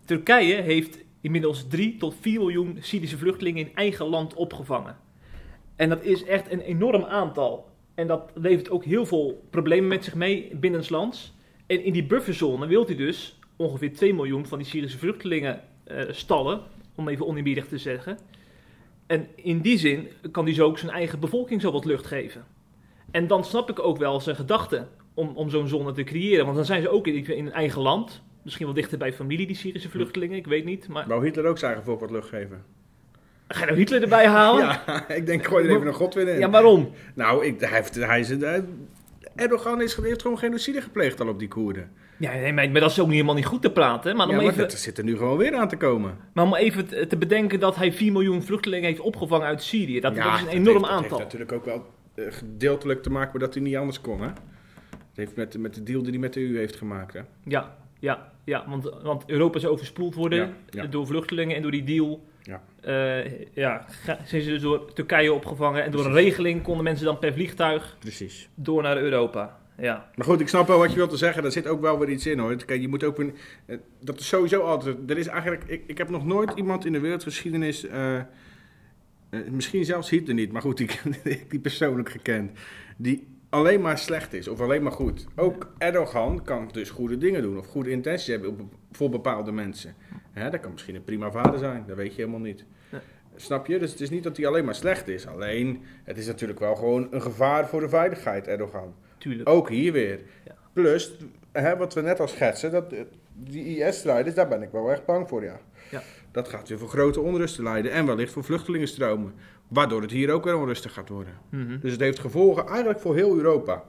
Speaker 1: Turkije heeft inmiddels 3 tot 4 miljoen Syrische vluchtelingen in eigen land opgevangen. En dat is echt een enorm aantal. En dat levert ook heel veel problemen met zich mee binnenslands. En in die bufferzone wil hij dus ongeveer 2 miljoen van die Syrische vluchtelingen eh, stallen, om even oneerbiedig te zeggen. En in die zin kan hij zo ook zijn eigen bevolking zo wat lucht geven. En dan snap ik ook wel zijn gedachte om, om zo'n zone te creëren. Want dan zijn ze ook in, in eigen land. Misschien wel dichter bij familie, die Syrische vluchtelingen, ik weet niet. Maar
Speaker 2: Wou Hitler ook zijn eigen volk wat lucht geven?
Speaker 1: ga je nou Hitler erbij halen? Ja, <laughs>
Speaker 2: Ja, ik denk, gooi er even een godwin in.
Speaker 1: waarom?
Speaker 2: Nou, ik, hij heeft, hij is, hij- Erdogan is, heeft gewoon genocide gepleegd al op die Koerden.
Speaker 1: Ja, nee, maar, dat is ook niet helemaal niet goed te praten. Maar om,
Speaker 2: Ja, maar
Speaker 1: even,
Speaker 2: dat zit er nu gewoon weer aan te komen.
Speaker 1: maar om even te- bedenken dat hij 4 miljoen vluchtelingen heeft opgevangen uit Syrië. Dat,
Speaker 2: Ja,
Speaker 1: dat is een
Speaker 2: dat
Speaker 1: enorm
Speaker 2: heeft, dat
Speaker 1: aantal.
Speaker 2: heeft natuurlijk ook wel eh, gedeeltelijk te maken met dat hij niet anders kon, hè? Het heeft met, met de deal die hij met de EU heeft gemaakt, hè?
Speaker 1: Ja, ja, ja want, want Europa zou overspoeld worden
Speaker 2: Ja,
Speaker 1: door vluchtelingen en door die deal.
Speaker 2: Ja.
Speaker 1: eh, ja, zijn ze dus door Turkije opgevangen. En door een regeling konden mensen dan per vliegtuig
Speaker 2: Precies.
Speaker 1: door naar Europa. Ja,
Speaker 2: Maar goed, ik snap wel wat je wilt te zeggen. Daar zit ook wel weer iets in, hoor. Kijk, je moet ook weer... eh, Dat is sowieso altijd... Er is eigenlijk... Ik, ik heb nog nooit iemand in de wereldgeschiedenis... eh, misschien zelfs Hitler niet, maar goed, die, <laughs> die persoonlijk gekend. Die alleen maar slecht is, of alleen maar goed. Ook Erdogan kan dus goede dingen doen, of goede intenties hebben voor bepaalde mensen. Hè, dat kan misschien een prima vader zijn, dat weet je helemaal niet. Snap je? Dus het is niet dat hij alleen maar slecht is. Alleen, het is natuurlijk wel gewoon een gevaar voor de veiligheid, Erdogan.
Speaker 1: tuurlijk.
Speaker 2: Ook hier weer.
Speaker 1: Ja.
Speaker 2: Plus, hè, wat we net al schetsen, dat, eh, die IS-strijders, daar ben ik wel echt bang voor, ja.
Speaker 1: Ja.
Speaker 2: Dat gaat weer voor grote onrusten leiden en wellicht voor vluchtelingenstromen. Waardoor het hier ook weer onrustig gaat worden.
Speaker 1: Mhm.
Speaker 2: Dus het heeft gevolgen eigenlijk voor heel Europa.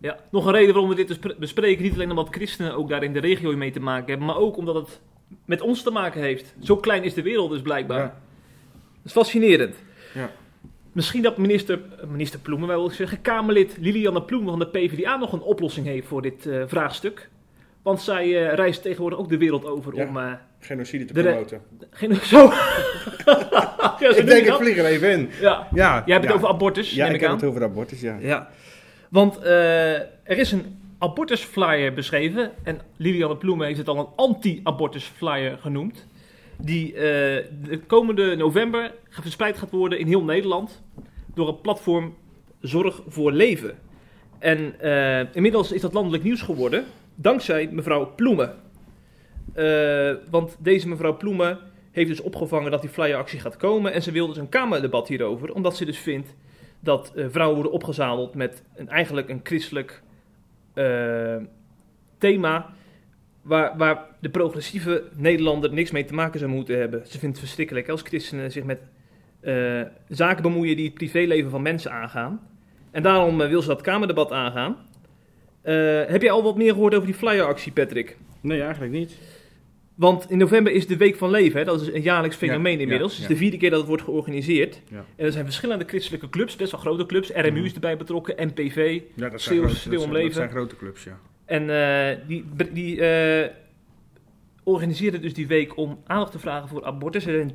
Speaker 1: Ja, nog een reden waarom we dit bespreken. Niet alleen omdat christenen ook daar in de regio mee te maken hebben, maar ook omdat het met ons te maken heeft. Zo klein is de wereld dus blijkbaar.
Speaker 2: Ja.
Speaker 1: Dat is fascinerend.
Speaker 2: Ja.
Speaker 1: Misschien dat minister, eh, minister Ploemen, wij wil ik zeggen, Kamerlid Lilianne Ploemen van de PvdA nog een oplossing heeft voor dit eh, vraagstuk. Want zij eh, reist tegenwoordig ook de wereld over
Speaker 2: Ja.
Speaker 1: om...
Speaker 2: Genocide te promoten.
Speaker 1: geen, <laughs> zo. <laughs> ja,
Speaker 2: ik denk, ik
Speaker 1: dat.
Speaker 2: vlieg er even in.
Speaker 1: Ja.
Speaker 2: Ja,
Speaker 1: Jij hebt het over abortus,
Speaker 2: Ja,
Speaker 1: neem
Speaker 2: ik
Speaker 1: ik
Speaker 2: heb
Speaker 1: aan.
Speaker 2: het over abortus, ja.
Speaker 1: Ja, want eh, er is een abortusflyer beschreven. En Lilianne Ploemen heeft het al een anti-abortusflyer genoemd. Die eh, de komende november verspreid gaat worden in heel Nederland. Door het platform Zorg voor Leven. En eh, inmiddels is dat landelijk nieuws geworden. Dankzij mevrouw Ploemen. Eh, want deze mevrouw Ploemen heeft dus opgevangen dat die flyeractie gaat komen. En ze wil dus een Kamerdebat hierover. Omdat ze dus vindt dat eh, vrouwen worden opgezadeld met een, eigenlijk een christelijk eh, thema. Waar, waar de progressieve Nederlander niks mee te maken zou moeten hebben. Ze vindt het verschrikkelijk als christenen zich met zaken bemoeien die het privéleven van mensen aangaan. En daarom wil ze dat Kamerdebat aangaan. Heb jij al wat meer gehoord over die flyeractie, Patrick?
Speaker 2: Nee, eigenlijk niet.
Speaker 1: Want in november is de Week van Leven. Hè? Dat is een jaarlijks fenomeen
Speaker 2: Ja,
Speaker 1: inmiddels.
Speaker 2: ja,
Speaker 1: Het is
Speaker 2: ja.
Speaker 1: de vierde keer dat het wordt georganiseerd. En er zijn verschillende christelijke clubs, best wel grote clubs. RMU
Speaker 2: Mhm.
Speaker 1: is erbij betrokken, NPV.
Speaker 2: Ja, dat
Speaker 1: Stil-
Speaker 2: zijn,
Speaker 1: om
Speaker 2: zijn, dat
Speaker 1: Leven.
Speaker 2: zijn grote clubs, ja.
Speaker 1: En eh, die, die eh organiseerden dus die week om aandacht te vragen voor abortus. Er zijn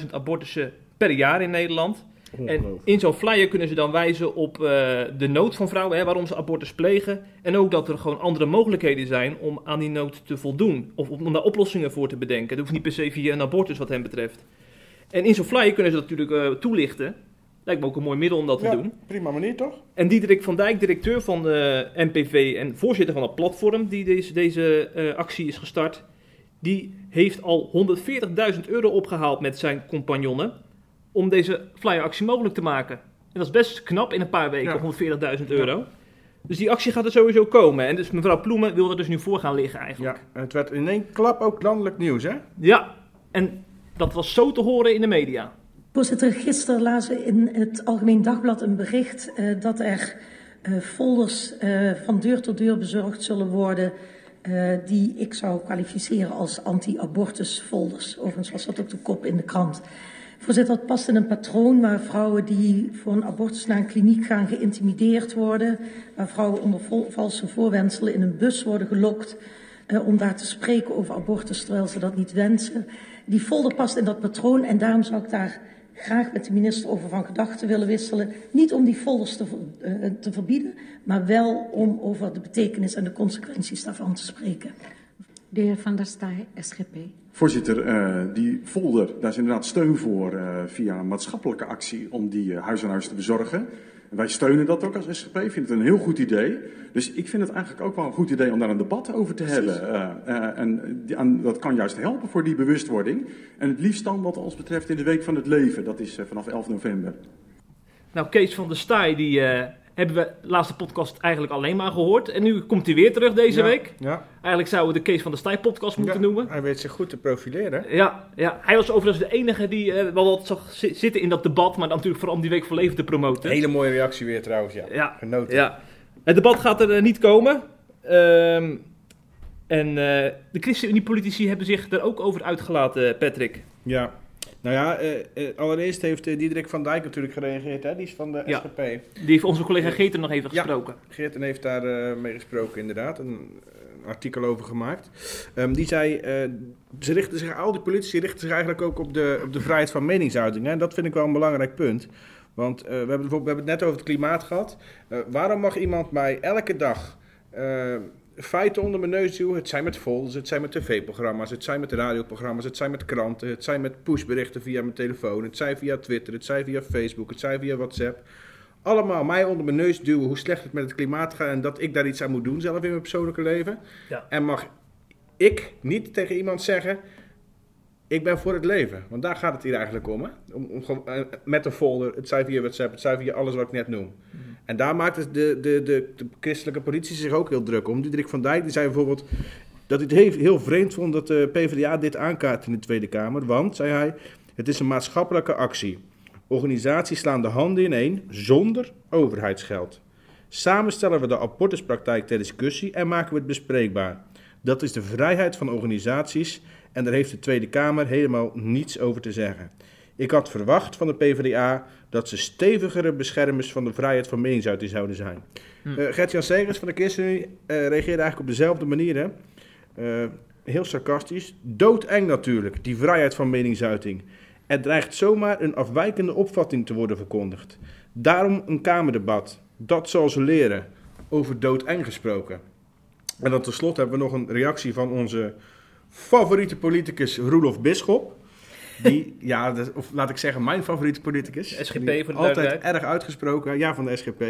Speaker 1: 30.000 abortussen per jaar in Nederland. En in zo'n flyer kunnen ze dan wijzen op eh, de nood van vrouwen, hè, waarom ze abortus plegen. En ook dat er gewoon andere mogelijkheden zijn om aan die nood te voldoen. Of om daar oplossingen voor te bedenken. Dat hoeft niet per se via een abortus wat hen betreft. En in zo'n flyer kunnen ze dat natuurlijk eh, toelichten. Lijkt me ook een mooi middel om dat te
Speaker 2: Ja,
Speaker 1: doen.
Speaker 2: prima manier toch?
Speaker 1: En Diederik van Dijk, directeur van de NPV en voorzitter van het platform die deze, deze eh, actie is gestart, die heeft al 140.000 euro opgehaald met zijn compagnonnen om deze flyeractie mogelijk te maken. En dat is best knap in een paar weken, 140.000 euro. Dus die actie gaat er sowieso komen. En dus mevrouw Ploemen wil er dus nu voor gaan liggen eigenlijk.
Speaker 2: Ja, en het werd in één klap ook landelijk nieuws, hè?
Speaker 1: Ja, en dat was zo te horen in de media.
Speaker 10: Voorzitter, gisteren lazen we in het Algemeen Dagblad een bericht eh, dat er eh, folders eh, van deur tot deur bezorgd zullen worden. eh, die ik zou kwalificeren als anti-abortus folders. Overigens was dat ook de kop in de krant. Voorzitter, dat past in een patroon waar vrouwen die voor een abortus naar een kliniek gaan geïntimideerd worden. Waar vrouwen onder valse voorwendselen in een bus worden gelokt. eh, om daar te spreken over abortus terwijl ze dat niet wensen. Die folder past in dat patroon en daarom zou ik daar graag met de minister over van gedachten willen wisselen. Niet om die folders te, eh, te verbieden, maar wel om over de betekenis en de consequenties daarvan te spreken.
Speaker 11: De heer Van der Staaij, SGP.
Speaker 12: Voorzitter, eh, die folder, daar is inderdaad steun voor eh, via een maatschappelijke actie om die eh, huis aan huis te bezorgen. En wij steunen dat ook als SGP, vinden het een heel goed idee. Dus ik vind het eigenlijk ook wel een goed idee om daar een debat over te hebben. Eh, eh, en die, aan- dat kan juist helpen voor die bewustwording. En het liefst dan wat ons betreft in de Week van het Leven, dat is vanaf 11 november.
Speaker 1: Nou, Kees van der Staaij, die eh, hebben we de laatste podcast eigenlijk alleen maar gehoord. En nu komt hij weer terug deze
Speaker 2: Ja,
Speaker 1: week.
Speaker 2: Ja.
Speaker 1: Eigenlijk zouden we de Kees van der Staaij podcast moeten
Speaker 2: Ja,
Speaker 1: noemen.
Speaker 2: Hij weet zich goed te profileren.
Speaker 1: Ja, ja, hij was overigens de enige die eh, wel wat zag zi- zitten in dat debat, maar dan natuurlijk vooral om die week voor leven te promoten.
Speaker 2: Hele mooie reactie weer trouwens, ja.
Speaker 1: Ja,
Speaker 2: Genoten.
Speaker 1: ja. Het debat gaat er eh, niet komen. Ehm, en eh, de ChristenUnie-politici hebben zich er ook over uitgelaten, Patrick.
Speaker 2: Ja. Nou ja, eh, eh, allereerst heeft eh, Diederik van Dijk natuurlijk gereageerd, hè? die is van de
Speaker 1: Ja.
Speaker 2: SGP.
Speaker 1: Die heeft onze collega Geerten nog even
Speaker 2: Ja.
Speaker 1: gesproken.
Speaker 2: Geerten heeft daar mee gesproken, inderdaad. Een, een artikel over gemaakt. Ehm, die zei, ze richten zich, al die politici richten zich eigenlijk ook op de, op de vrijheid van meningsuiting. Hè? En dat vind ik wel een belangrijk punt. Want we, hebben bijvoorbeeld, we hebben het net over het klimaat gehad. Eh, waarom mag iemand mij elke dag feiten onder mijn neus duwen? Het zijn met folders, het zijn met tv-programma's, het zijn met radioprogramma's, het zijn met kranten, het zijn met pushberichten via mijn telefoon, het zijn via Twitter, het zijn via Facebook, het zijn via WhatsApp allemaal mij onder mijn neus duwen hoe slecht het met het klimaat gaat en dat ik daar iets aan moet doen zelf in mijn persoonlijke leven.
Speaker 1: Ja.
Speaker 2: En mag ik niet tegen iemand zeggen, ik ben voor het leven. Want daar gaat het hier eigenlijk om. Hè? om, eh, met een folder, het zij via WhatsApp, het zij via alles wat ik net noem. En daar maakt het de, de, de, de christelijke politie zich ook heel druk om. Diederik van Dijk die zei bijvoorbeeld dat hij het heel, vreemd vond dat de PvdA dit aankaart in de Tweede Kamer. Want, zei hij, het is een maatschappelijke actie. Organisaties slaan de handen ineen zonder overheidsgeld. Samen stellen we de abortuspraktijk ter discussie en maken we het bespreekbaar. Dat is de vrijheid van organisaties en daar heeft de Tweede Kamer helemaal niets over te zeggen. Ik had verwacht van de PvdA dat ze stevigere beschermers van de vrijheid van meningsuiting zouden zijn.
Speaker 1: Hm.
Speaker 2: Eh, Gert-Jan Segers van de ChristenUnie eh, reageerde eigenlijk op dezelfde manier. Hè? Eh, heel sarcastisch. Doodeng natuurlijk, die vrijheid van meningsuiting. Er dreigt zomaar een afwijkende opvatting te worden verkondigd. Daarom een Kamerdebat. Dat zal ze leren. Over doodeng gesproken. En dan tenslotte hebben we nog een reactie van onze favoriete politicus Roelof Bisschop. Die, ja, dat- of laat ik zeggen, mijn favoriete politicus.
Speaker 1: SGP voor de
Speaker 2: Altijd erg uitgesproken, ja, van de SGP.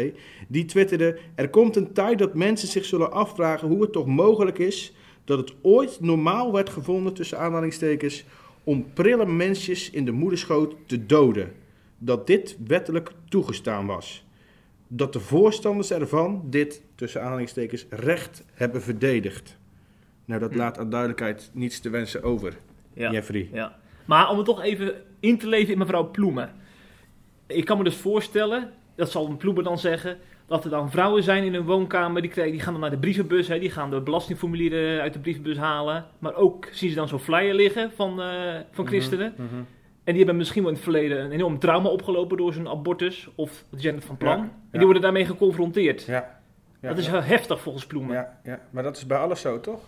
Speaker 2: Die twitterde: Er komt een tijd dat mensen zich zullen afvragen hoe het toch mogelijk is dat het ooit normaal werd gevonden, tussen aanhalingstekens, om prille mensjes in de moederschoot te doden. Dat dit wettelijk toegestaan was. Dat de voorstanders ervan dit, tussen aanhalingstekens, recht hebben verdedigd. Nou, dat laat aan duidelijkheid niets te wensen over,
Speaker 1: Ja.
Speaker 2: Jeffrey.
Speaker 1: Ja. Maar om het toch even in te leven in mevrouw Ploemen. Ik kan me dus voorstellen, dat zal Ploemen dan zeggen, dat er dan vrouwen zijn in een woonkamer, die, die gaan dan naar de brievenbus, hè, die gaan de belastingformulieren uit de brievenbus halen. Maar ook zien ze dan zo'n flyer liggen van, eh, van christenen.
Speaker 2: Mhm,
Speaker 1: En die hebben misschien wel in het verleden een enorm trauma opgelopen door zo'n abortus of gender van plan.
Speaker 2: Ja,
Speaker 1: En die worden daarmee geconfronteerd.
Speaker 2: Ja.
Speaker 1: Dat is wel heftig volgens Ploemen.
Speaker 2: Ja, ja, maar dat is bij alles zo, toch?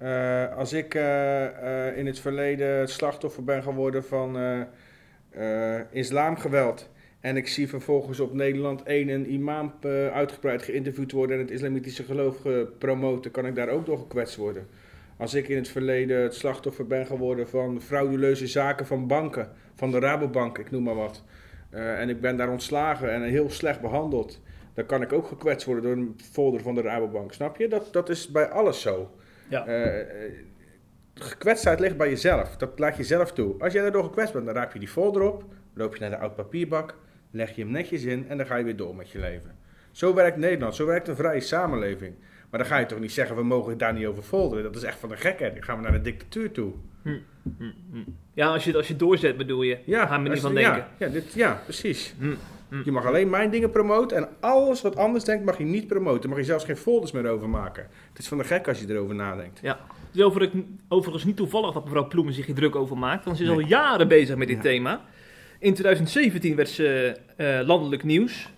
Speaker 2: Eh, als ik eh, eh, in het verleden slachtoffer ben geworden van islamgeweld. En ik zie vervolgens op Nederland 1 een imam uitgebreid geïnterviewd worden en het islamitische geloof promoten, kan ik daar ook door gekwetst worden. Als ik in het verleden het slachtoffer ben geworden van frauduleuze zaken van banken, van de Rabobank, ik noem maar wat. en ik ben daar ontslagen en heel slecht behandeld. Dan kan ik ook gekwetst worden door een folder van de Rabobank. Snap je? Dat, dat is bij alles zo.
Speaker 1: Ja.
Speaker 2: Eh, eh, gekwetstheid ligt bij jezelf. Dat laat je zelf toe. Als jij daardoor gekwetst bent, dan raap je die folder op. Loop je naar de oud papierbak. Leg je hem netjes in en dan ga je weer door met je leven. Zo werkt Nederland. Zo werkt een vrije samenleving. Maar dan ga je toch niet zeggen, we mogen daar niet over folderen. Dat is echt van de gekheid. Dan gaan we naar de dictatuur toe.
Speaker 1: Hm, hm, hm. Ja, als je, als je doorzet bedoel je.
Speaker 2: Ja,
Speaker 1: gaan we niet van denken.
Speaker 2: Ja, ja, dit, ja precies.
Speaker 1: Hm.
Speaker 2: Je mag alleen mijn dingen promoten en alles wat anders denkt mag je niet promoten. Daar mag je zelfs geen folders meer over maken. Het is van de gek als je erover nadenkt.
Speaker 1: Ja, het is over, overigens niet toevallig dat mevrouw Ploemen zich hier druk over maakt, want ze is
Speaker 2: Nee.
Speaker 1: al jaren bezig met dit
Speaker 2: Ja.
Speaker 1: thema. In 2017 werd ze eh, landelijk nieuws.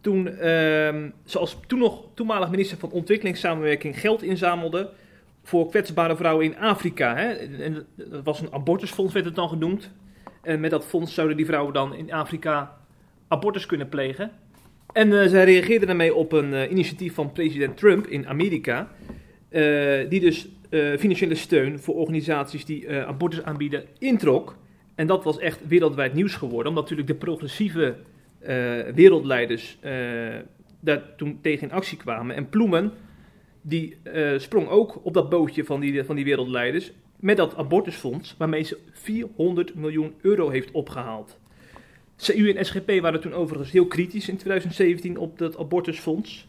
Speaker 1: Toen ehm, ze als toen nog toenmalig minister van Ontwikkelingssamenwerking geld inzamelde voor kwetsbare vrouwen in Afrika. Hè. En dat was een abortusfonds, werd het dan genoemd. En met dat fonds zouden die vrouwen dan in Afrika abortus kunnen plegen. En eh, zij reageerde daarmee op een eh, initiatief van president Trump in Amerika. eh, die dus financiële steun voor organisaties die abortus aanbieden introk. En dat was echt wereldwijd nieuws geworden, omdat natuurlijk de progressieve wereldleiders daar toen tegen in actie kwamen. En Ploemen, die sprong ook op dat bootje van die, van die wereldleiders met dat abortusfonds, waarmee ze 400 miljoen euro heeft opgehaald. CU en SGP waren toen overigens heel kritisch in 2017 op dat abortusfonds.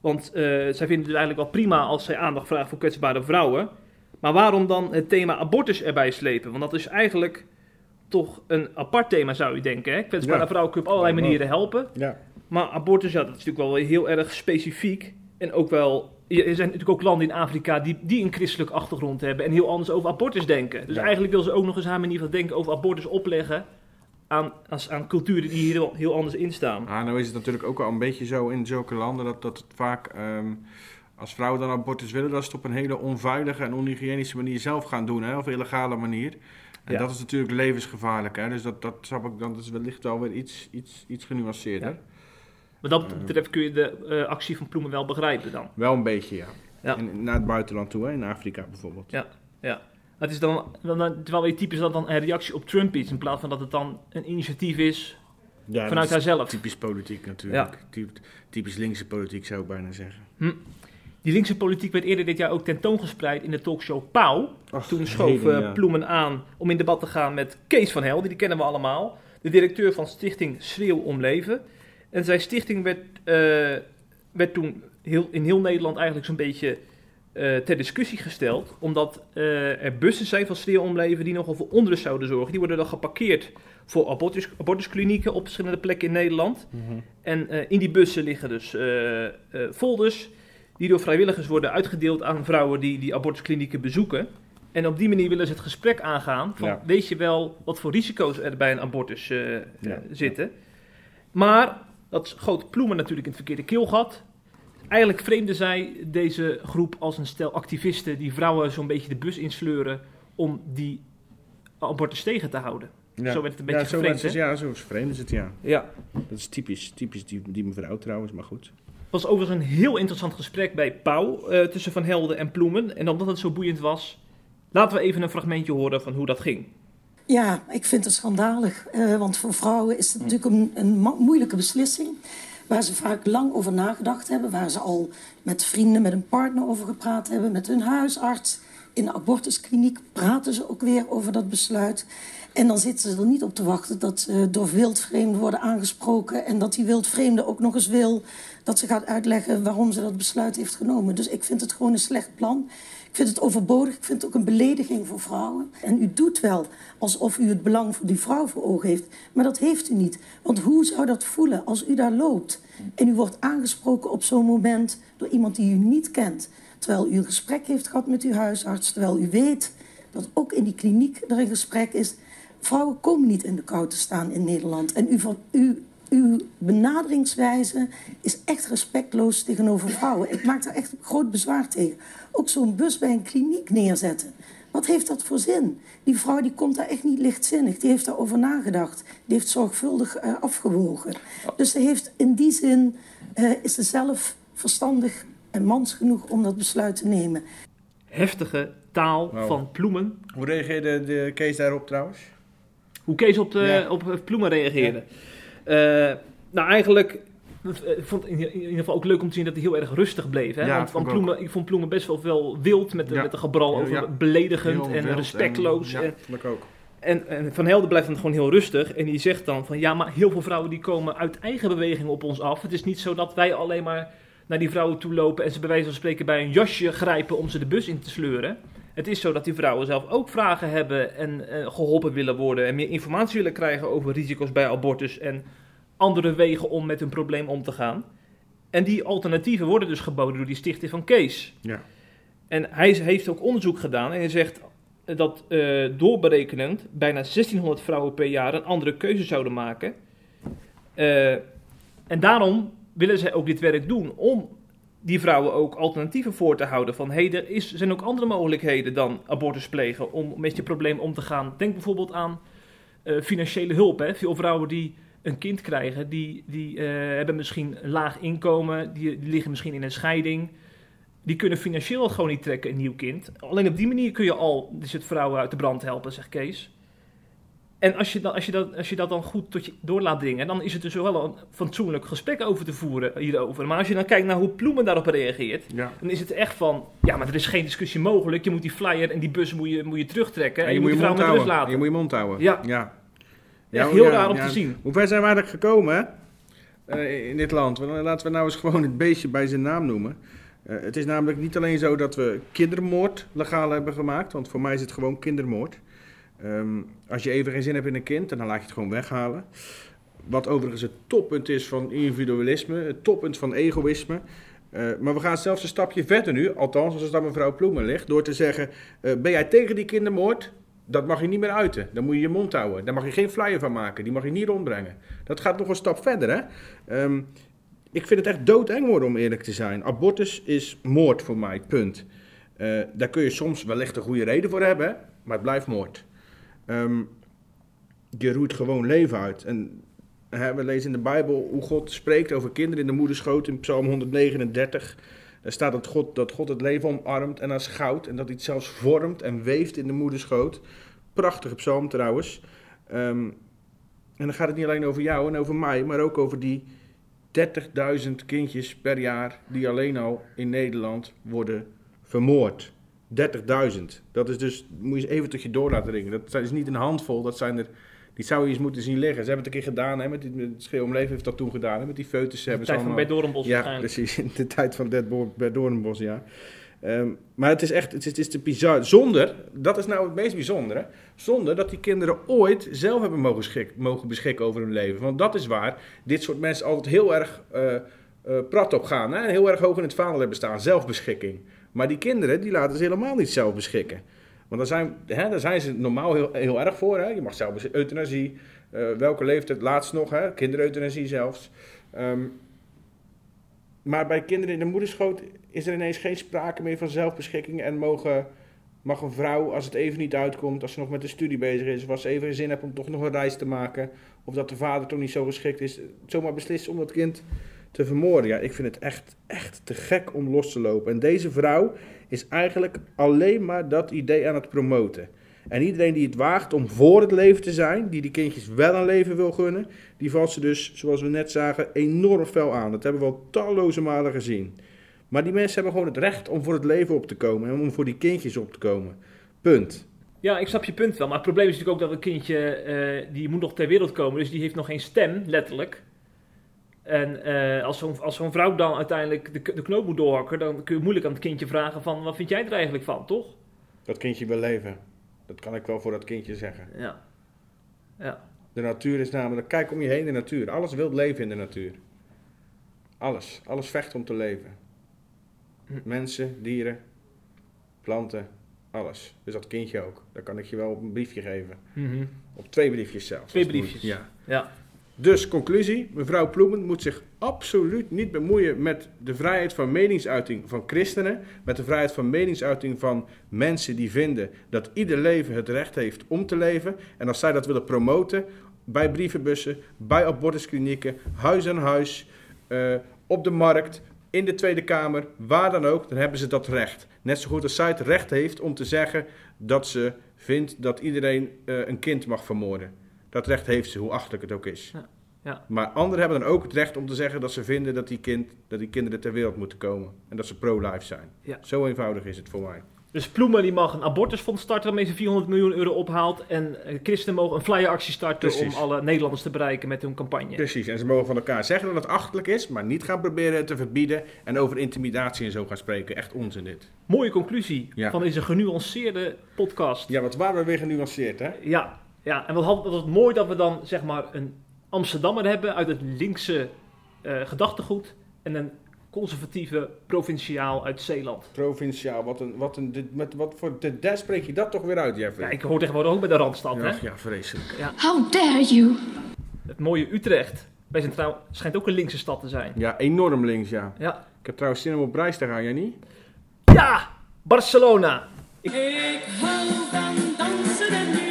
Speaker 1: Want eh, zij vinden het eigenlijk wel prima als zij aandacht vragen voor kwetsbare vrouwen. Maar waarom dan het thema abortus erbij slepen? Want dat is eigenlijk toch een apart thema, zou je denken. Hè? Kwetsbare
Speaker 2: Ja.
Speaker 1: vrouwen kun je op allerlei manieren helpen.
Speaker 2: Ja.
Speaker 1: Maar abortus, ja, dat is natuurlijk wel heel erg specifiek. En ook wel, er zijn natuurlijk ook landen in Afrika die, die een christelijke achtergrond hebben en heel anders over abortus denken. Dus
Speaker 2: Ja.
Speaker 1: eigenlijk wil ze ook nog eens haar manier van denken over abortus opleggen aan, als, aan culturen die hier heel, heel anders in staan.
Speaker 2: Ah, nou is het natuurlijk ook wel een beetje zo in zulke landen dat, dat het vaak, ehm, als vrouwen dan abortus willen, dat ze het op een hele onveilige en onhygiënische manier zelf gaan doen, hè, of illegale manier. En
Speaker 1: Ja.
Speaker 2: dat is natuurlijk levensgevaarlijk, hè. Dus dat, dat snap ik dan, dat is wellicht wel weer iets, iets, iets genuanceerder.
Speaker 1: Ja. Wat dat betreft kun je de eh, actie van Ploemen wel begrijpen dan.
Speaker 2: Wel een beetje, ja. Naar het buitenland toe, hè, in Afrika bijvoorbeeld.
Speaker 1: Ja, ja. Het is dan, dan, wel weer typisch dat dan een reactie op Trump is, in plaats van dat het dan een initiatief is
Speaker 2: Ja,
Speaker 1: vanuit haarzelf.
Speaker 2: Typisch politiek natuurlijk. Typ- Typisch linkse politiek zou ik bijna zeggen.
Speaker 1: Hm. Die linkse politiek werd eerder dit jaar ook tentoongespreid in de talkshow Pauw. Toen schoof
Speaker 2: heden,
Speaker 1: eh,
Speaker 2: ja.
Speaker 1: Ploemen aan om in debat te gaan met Kees van Helden, die kennen we allemaal. De directeur van stichting Schreeuw om Leven. En zijn stichting werd, eh, werd toen heel, in heel Nederland eigenlijk zo'n beetje eh, ter discussie gesteld. Omdat eh, er bussen zijn van Schreeuw om Leven die nogal voor onrust zouden zorgen. Die worden dan geparkeerd voor abortus, abortusklinieken op verschillende plekken in Nederland.
Speaker 2: Mhm.
Speaker 1: En eh, in die bussen liggen dus folders die door vrijwilligers worden uitgedeeld aan vrouwen die die abortusklinieken bezoeken. En op die manier willen ze het gesprek aangaan van,
Speaker 2: Ja.
Speaker 1: weet je wel wat voor risico's er bij een abortus
Speaker 2: Ja.
Speaker 1: zitten. Maar dat schoot Ploemen natuurlijk in het verkeerde keelgat. Eigenlijk vreemden zij deze groep als een stel activisten die vrouwen zo'n beetje de bus insleuren om die abortus tegen te houden.
Speaker 2: Ja.
Speaker 1: Zo werd het een
Speaker 2: ja,
Speaker 1: beetje
Speaker 2: zo
Speaker 1: gevreemd,
Speaker 2: werd het-
Speaker 1: hè?
Speaker 2: Ja, zo is vreemd is het, ja.
Speaker 1: Ja.
Speaker 2: Dat is typisch, typisch die, die mevrouw trouwens, maar goed.
Speaker 1: Het was overigens een heel interessant gesprek bij Pauw eh, tussen Van Helden en Ploemen. En omdat het zo boeiend was, laten we even een fragmentje horen van hoe dat ging.
Speaker 10: Ja, ik vind het schandalig. eh, want voor vrouwen is het natuurlijk een, een mo- moeilijke beslissing. Waar ze vaak lang over nagedacht hebben. Waar ze al met vrienden, met een partner over gepraat hebben. Met hun huisarts. In de abortuskliniek praten ze ook weer over dat besluit. En dan zitten ze er niet op te wachten dat ze door wildvreemden worden aangesproken. En dat die wildvreemde ook nog eens wil dat ze gaat uitleggen waarom ze dat besluit heeft genomen. Dus ik vind het gewoon een slecht plan. Ik vind het overbodig. Ik vind het ook een belediging voor vrouwen. En u doet wel alsof u het belang voor die vrouw voor ogen heeft. Maar dat heeft u niet. Want hoe zou dat voelen als u daar loopt en u wordt aangesproken op zo'n moment door iemand die u niet kent? Terwijl u een gesprek heeft gehad met uw huisarts. Terwijl u weet dat ook in die kliniek er een gesprek is. Vrouwen komen niet in de kou te staan in Nederland. En u, van- u, uw benaderingswijze is echt respectloos tegenover vrouwen. Ik maak daar echt groot bezwaar tegen. Ook zo'n bus bij een kliniek neerzetten. Wat heeft dat voor zin? Die vrouw die komt daar echt niet lichtzinnig. Die heeft daarover nagedacht. Die heeft zorgvuldig eh, afgewogen. Dus ze heeft in die zin eh, is ze zelf verstandig en mans genoeg om dat besluit te nemen.
Speaker 1: Heftige taal van Ploemen.
Speaker 2: Hoe reageerde de Kees daarop trouwens?
Speaker 1: Hoe Kees op, de,
Speaker 2: Ja.
Speaker 1: op Ploemen reageerde. Nou, eigenlijk eh, ik vond het in ieder geval ook leuk om te zien dat hij heel erg rustig bleef. Hè?
Speaker 2: Ja,
Speaker 1: Want. Ploemen, ik vond Ploemen best wel, wel wild met, de,
Speaker 2: Ja.
Speaker 1: met de gebral over
Speaker 2: ja.
Speaker 1: beledigend en respectloos.
Speaker 2: en-
Speaker 1: En,
Speaker 2: ook.
Speaker 1: En, en Van Helden blijft dan gewoon heel rustig. En die zegt dan van ja, maar heel veel vrouwen die komen uit eigen beweging op ons af. Het is niet zo dat wij alleen maar naar die vrouwen toe lopen en ze bij wijze van spreken bij een jasje grijpen om ze de bus in te sleuren. Het is zo dat die vrouwen zelf ook vragen hebben en eh, geholpen willen worden en meer informatie willen krijgen over risico's bij abortus en andere wegen om met hun probleem om te gaan. En die alternatieven worden dus geboden door die stichting van Kees.
Speaker 2: Ja.
Speaker 1: En hij heeft ook onderzoek gedaan en hij zegt dat eh, doorberekenend bijna 1600 vrouwen per jaar een andere keuze zouden maken. Eh, en daarom willen zij ook dit werk doen om die vrouwen ook alternatieven voor te houden. Van hey, er is, zijn ook andere mogelijkheden dan abortus plegen om met je probleem om te gaan. Denk bijvoorbeeld aan eh, financiële hulp. Hè. Veel vrouwen die een kind krijgen, die, die eh, hebben misschien een laag inkomen, die, die liggen misschien in een scheiding. Die kunnen financieel gewoon niet trekken, een nieuw kind. Alleen op die manier kun je al dus het vrouwen uit de brand helpen, zegt Kees. En als je, dan, als, je dat, als je dat dan goed tot je door laat dringen, dan is het dus wel een fatsoenlijk gesprek over te voeren hierover. Maar als je dan kijkt naar hoe Ploemen daarop reageert,
Speaker 2: Ja.
Speaker 1: dan is het echt van, ja, maar er is geen discussie mogelijk. Je moet die flyer en die bus moet je, moet je terugtrekken en,
Speaker 2: En
Speaker 1: je, moet die vrouw met laten.
Speaker 2: Je moet je mond houden.
Speaker 1: Ja.
Speaker 2: ja.
Speaker 1: Echt heel raar om te zien.
Speaker 2: Hoe ver zijn we eigenlijk gekomen? Eh, in dit land? Laten we nou eens gewoon het beestje bij zijn naam noemen. Eh, het is namelijk niet alleen zo dat we kindermoord legaal hebben gemaakt, want voor mij is het gewoon kindermoord. Ehm, als je even geen zin hebt in een kind, dan laat je het gewoon weghalen. Wat overigens het toppunt is van individualisme, het toppunt van egoïsme. Eh, maar we gaan zelfs een stapje verder nu, althans als het aan mevrouw Ploemen ligt, door te zeggen: eh, Ben jij tegen die kindermoord? Dat mag je niet meer uiten. Dan moet je je mond houden. Daar mag je geen flyer van maken. Die mag je niet rondbrengen. Dat gaat nog een stap verder, hè? Ehm, ik vind het echt doodeng worden, om eerlijk te zijn. Abortus is moord voor mij, punt. Eh, daar kun je soms wellicht een goede reden voor hebben, maar het blijft moord. Ehm, je roeit gewoon leven uit. En hè, we lezen in de Bijbel hoe God spreekt over kinderen in de moederschoot in Psalm 139. Daar staat dat God, dat God het leven omarmt en als goud. En dat hij het zelfs vormt en weeft in de moederschoot. Prachtige psalm trouwens. Ehm, en dan gaat het niet alleen over jou en over mij, maar ook over die 30.000 kindjes per jaar die alleen al in Nederland worden vermoord. 30.000. Dat is dus, moet je eens even tot je door laten ringen. Dat zijn dus niet een handvol, dat zijn er, die zou je eens moeten zien liggen. Ze hebben het een keer gedaan, hè, met, die, met het Schreeuw om Leven heeft dat toen gedaan, hè, met die foetussen. hebben ze
Speaker 1: tijd van Doornbos
Speaker 2: Ja, precies, in <laughs> de tijd van Doornbos, ja. Ehm, maar het is echt, het is, het is te bizar. Zonder, dat is nou het meest bijzondere, zonder dat die kinderen ooit zelf hebben mogen, schik, mogen beschikken over hun leven. Want dat is waar dit soort mensen altijd heel erg eh eh, prat op gaan. Hè? En heel erg hoog in het vaandel hebben staan, zelfbeschikking. Maar die kinderen, die laten ze helemaal niet zelf beschikken. Want daar zijn, hè, daar zijn ze normaal heel, heel erg voor. Hè? Je mag zelfs euthanasie. eh, welke leeftijd? Laatst nog, hè? kindereuthanasie zelfs. Ehm, maar bij kinderen in de moederschoot is er ineens geen sprake meer van zelfbeschikking. En mogen, mag een vrouw, als het even niet uitkomt, als ze nog met de studie bezig is, of als ze even zin heeft om toch nog een reis te maken, of dat de vader toch niet zo geschikt is, zomaar beslissen om dat kind te vermoorden. Ja, ik vind het echt, echt te gek om los te lopen. En deze vrouw is eigenlijk alleen maar dat idee aan het promoten. En iedereen die het waagt om voor het leven te zijn, die die kindjes wel een leven wil gunnen, die valt ze dus, zoals we net zagen, enorm fel aan. Dat hebben we al talloze malen gezien. Maar die mensen hebben gewoon het recht om voor het leven op te komen en om voor die kindjes op te komen. Punt.
Speaker 1: Ja, ik snap je punt wel. Maar het probleem is natuurlijk ook dat een kindje, eh, die moet nog ter wereld komen. Dus die heeft nog geen stem, letterlijk. En eh, als zo'n als zo'n vrouw dan uiteindelijk de, de knoop moet doorhakken, dan kun je moeilijk aan het kindje vragen van, wat vind jij er eigenlijk van, toch?
Speaker 2: Dat kindje wil leven. Dat kan ik wel voor dat kindje zeggen.
Speaker 1: Ja. Ja.
Speaker 2: De natuur is namelijk, kijk om je heen de natuur. Alles wil leven in de natuur. Alles. Alles vecht om te leven. Mensen, dieren, planten, alles. Dus dat kindje ook. Daar kan ik je wel op een briefje geven.
Speaker 1: Mhm.
Speaker 2: Op twee briefjes zelfs.
Speaker 1: Twee briefjes.
Speaker 2: Ja.
Speaker 1: Ja.
Speaker 2: Dus conclusie, mevrouw Ploemen moet zich absoluut niet bemoeien met de vrijheid van meningsuiting van christenen, met de vrijheid van meningsuiting van mensen die vinden dat ieder leven het recht heeft om te leven. En als zij dat willen promoten bij brievenbussen, bij abortusklinieken, huis aan huis, eh, op de markt, in de Tweede Kamer, waar dan ook, dan hebben ze dat recht. Net zo goed als zij het recht heeft om te zeggen dat ze vindt dat iedereen eh, een kind mag vermoorden. Dat recht heeft ze, hoe achterlijk het ook is.
Speaker 1: Ja. Ja.
Speaker 2: Maar anderen hebben dan ook het recht om te zeggen dat ze vinden dat die, kind, dat die kinderen ter wereld moeten komen. En dat ze pro-life zijn.
Speaker 1: Ja.
Speaker 2: Zo eenvoudig is het voor mij.
Speaker 1: Dus Ploemen die mag een abortusfonds starten waarmee ze 400 miljoen euro ophaalt. En eh, christenen mogen een flyeractie starten
Speaker 2: Precies.
Speaker 1: om alle Nederlanders te bereiken met hun campagne.
Speaker 2: Precies, en ze mogen van elkaar zeggen dat het achterlijk is, maar niet gaan proberen het te verbieden en over intimidatie en zo gaan spreken. Echt onzin dit.
Speaker 1: Mooie conclusie
Speaker 2: Ja.
Speaker 1: van deze genuanceerde podcast.
Speaker 2: Ja, wat waren we weer genuanceerd, hè?
Speaker 1: Ja, ja. en wat, had- wat was het mooi dat we dan zeg maar een Amsterdammer hebben uit het linkse eh, gedachtegoed en een conservatieve provinciaal uit Zeeland.
Speaker 2: Provinciaal, wat een, wat een, dit- met wat voor de des spreek je dat toch weer uit, Jeffrey?
Speaker 1: Ja, ik hoor tegenwoordig ook bij de Randstad, hè?
Speaker 2: ja, ja, vreselijk.
Speaker 8: How dare you?
Speaker 1: Het mooie Utrecht. Wij zijn trouw, schijnt ook een linkse stad te zijn.
Speaker 2: Ja, enorm links, ja.
Speaker 1: Ja.
Speaker 2: Ik heb trouwens zin om op reis te gaan, jij niet?
Speaker 1: Ja! Barcelona!
Speaker 3: Ik hou van dansen en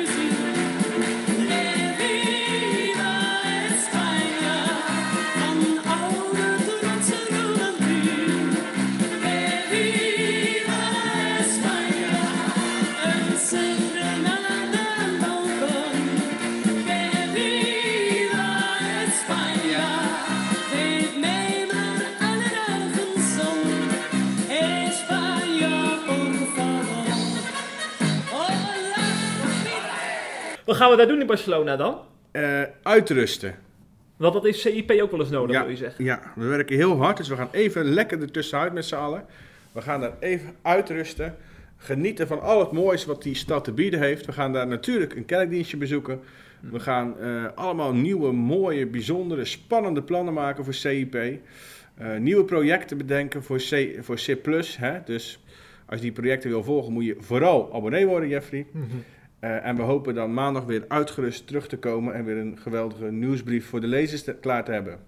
Speaker 1: Wat gaan we daar doen in Barcelona dan?
Speaker 2: Eh, uitrusten.
Speaker 1: Want dat heeft CIP ook wel eens nodig,
Speaker 2: ja,
Speaker 1: wil je zeggen.
Speaker 2: Ja, we werken heel hard, dus we gaan even lekker ertussenuit met z'n allen. We gaan daar even uitrusten. Genieten van al het moois wat die stad te bieden heeft. We gaan daar natuurlijk een kerkdienstje bezoeken. We gaan eh, allemaal nieuwe, mooie, bijzondere, spannende plannen maken voor CIP. Eh, nieuwe projecten bedenken voor C, voor C+. Hè? Dus als je die projecten wil volgen, moet je vooral abonnee worden, Jeffrey. Eh, en we hopen dan maandag weer uitgerust terug te komen en weer een geweldige nieuwsbrief voor de lezers klaar te hebben.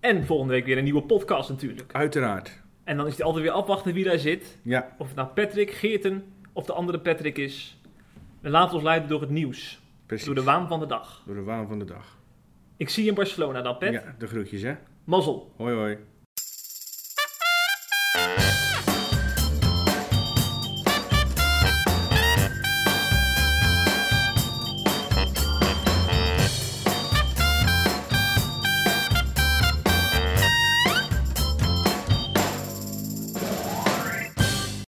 Speaker 1: En volgende week weer een nieuwe podcast natuurlijk.
Speaker 2: Uiteraard.
Speaker 1: En dan is het altijd weer afwachten wie daar zit.
Speaker 2: Ja.
Speaker 1: Of het nou Patrick, Geerten of de andere Patrick is. We laten ons leiden door het nieuws. Door de waan van de dag.
Speaker 2: Door de waan van de dag.
Speaker 1: Ik zie je in Barcelona dan, Pet.
Speaker 2: Ja, de groetjes hè.
Speaker 1: Mazzel.
Speaker 2: Hoi hoi.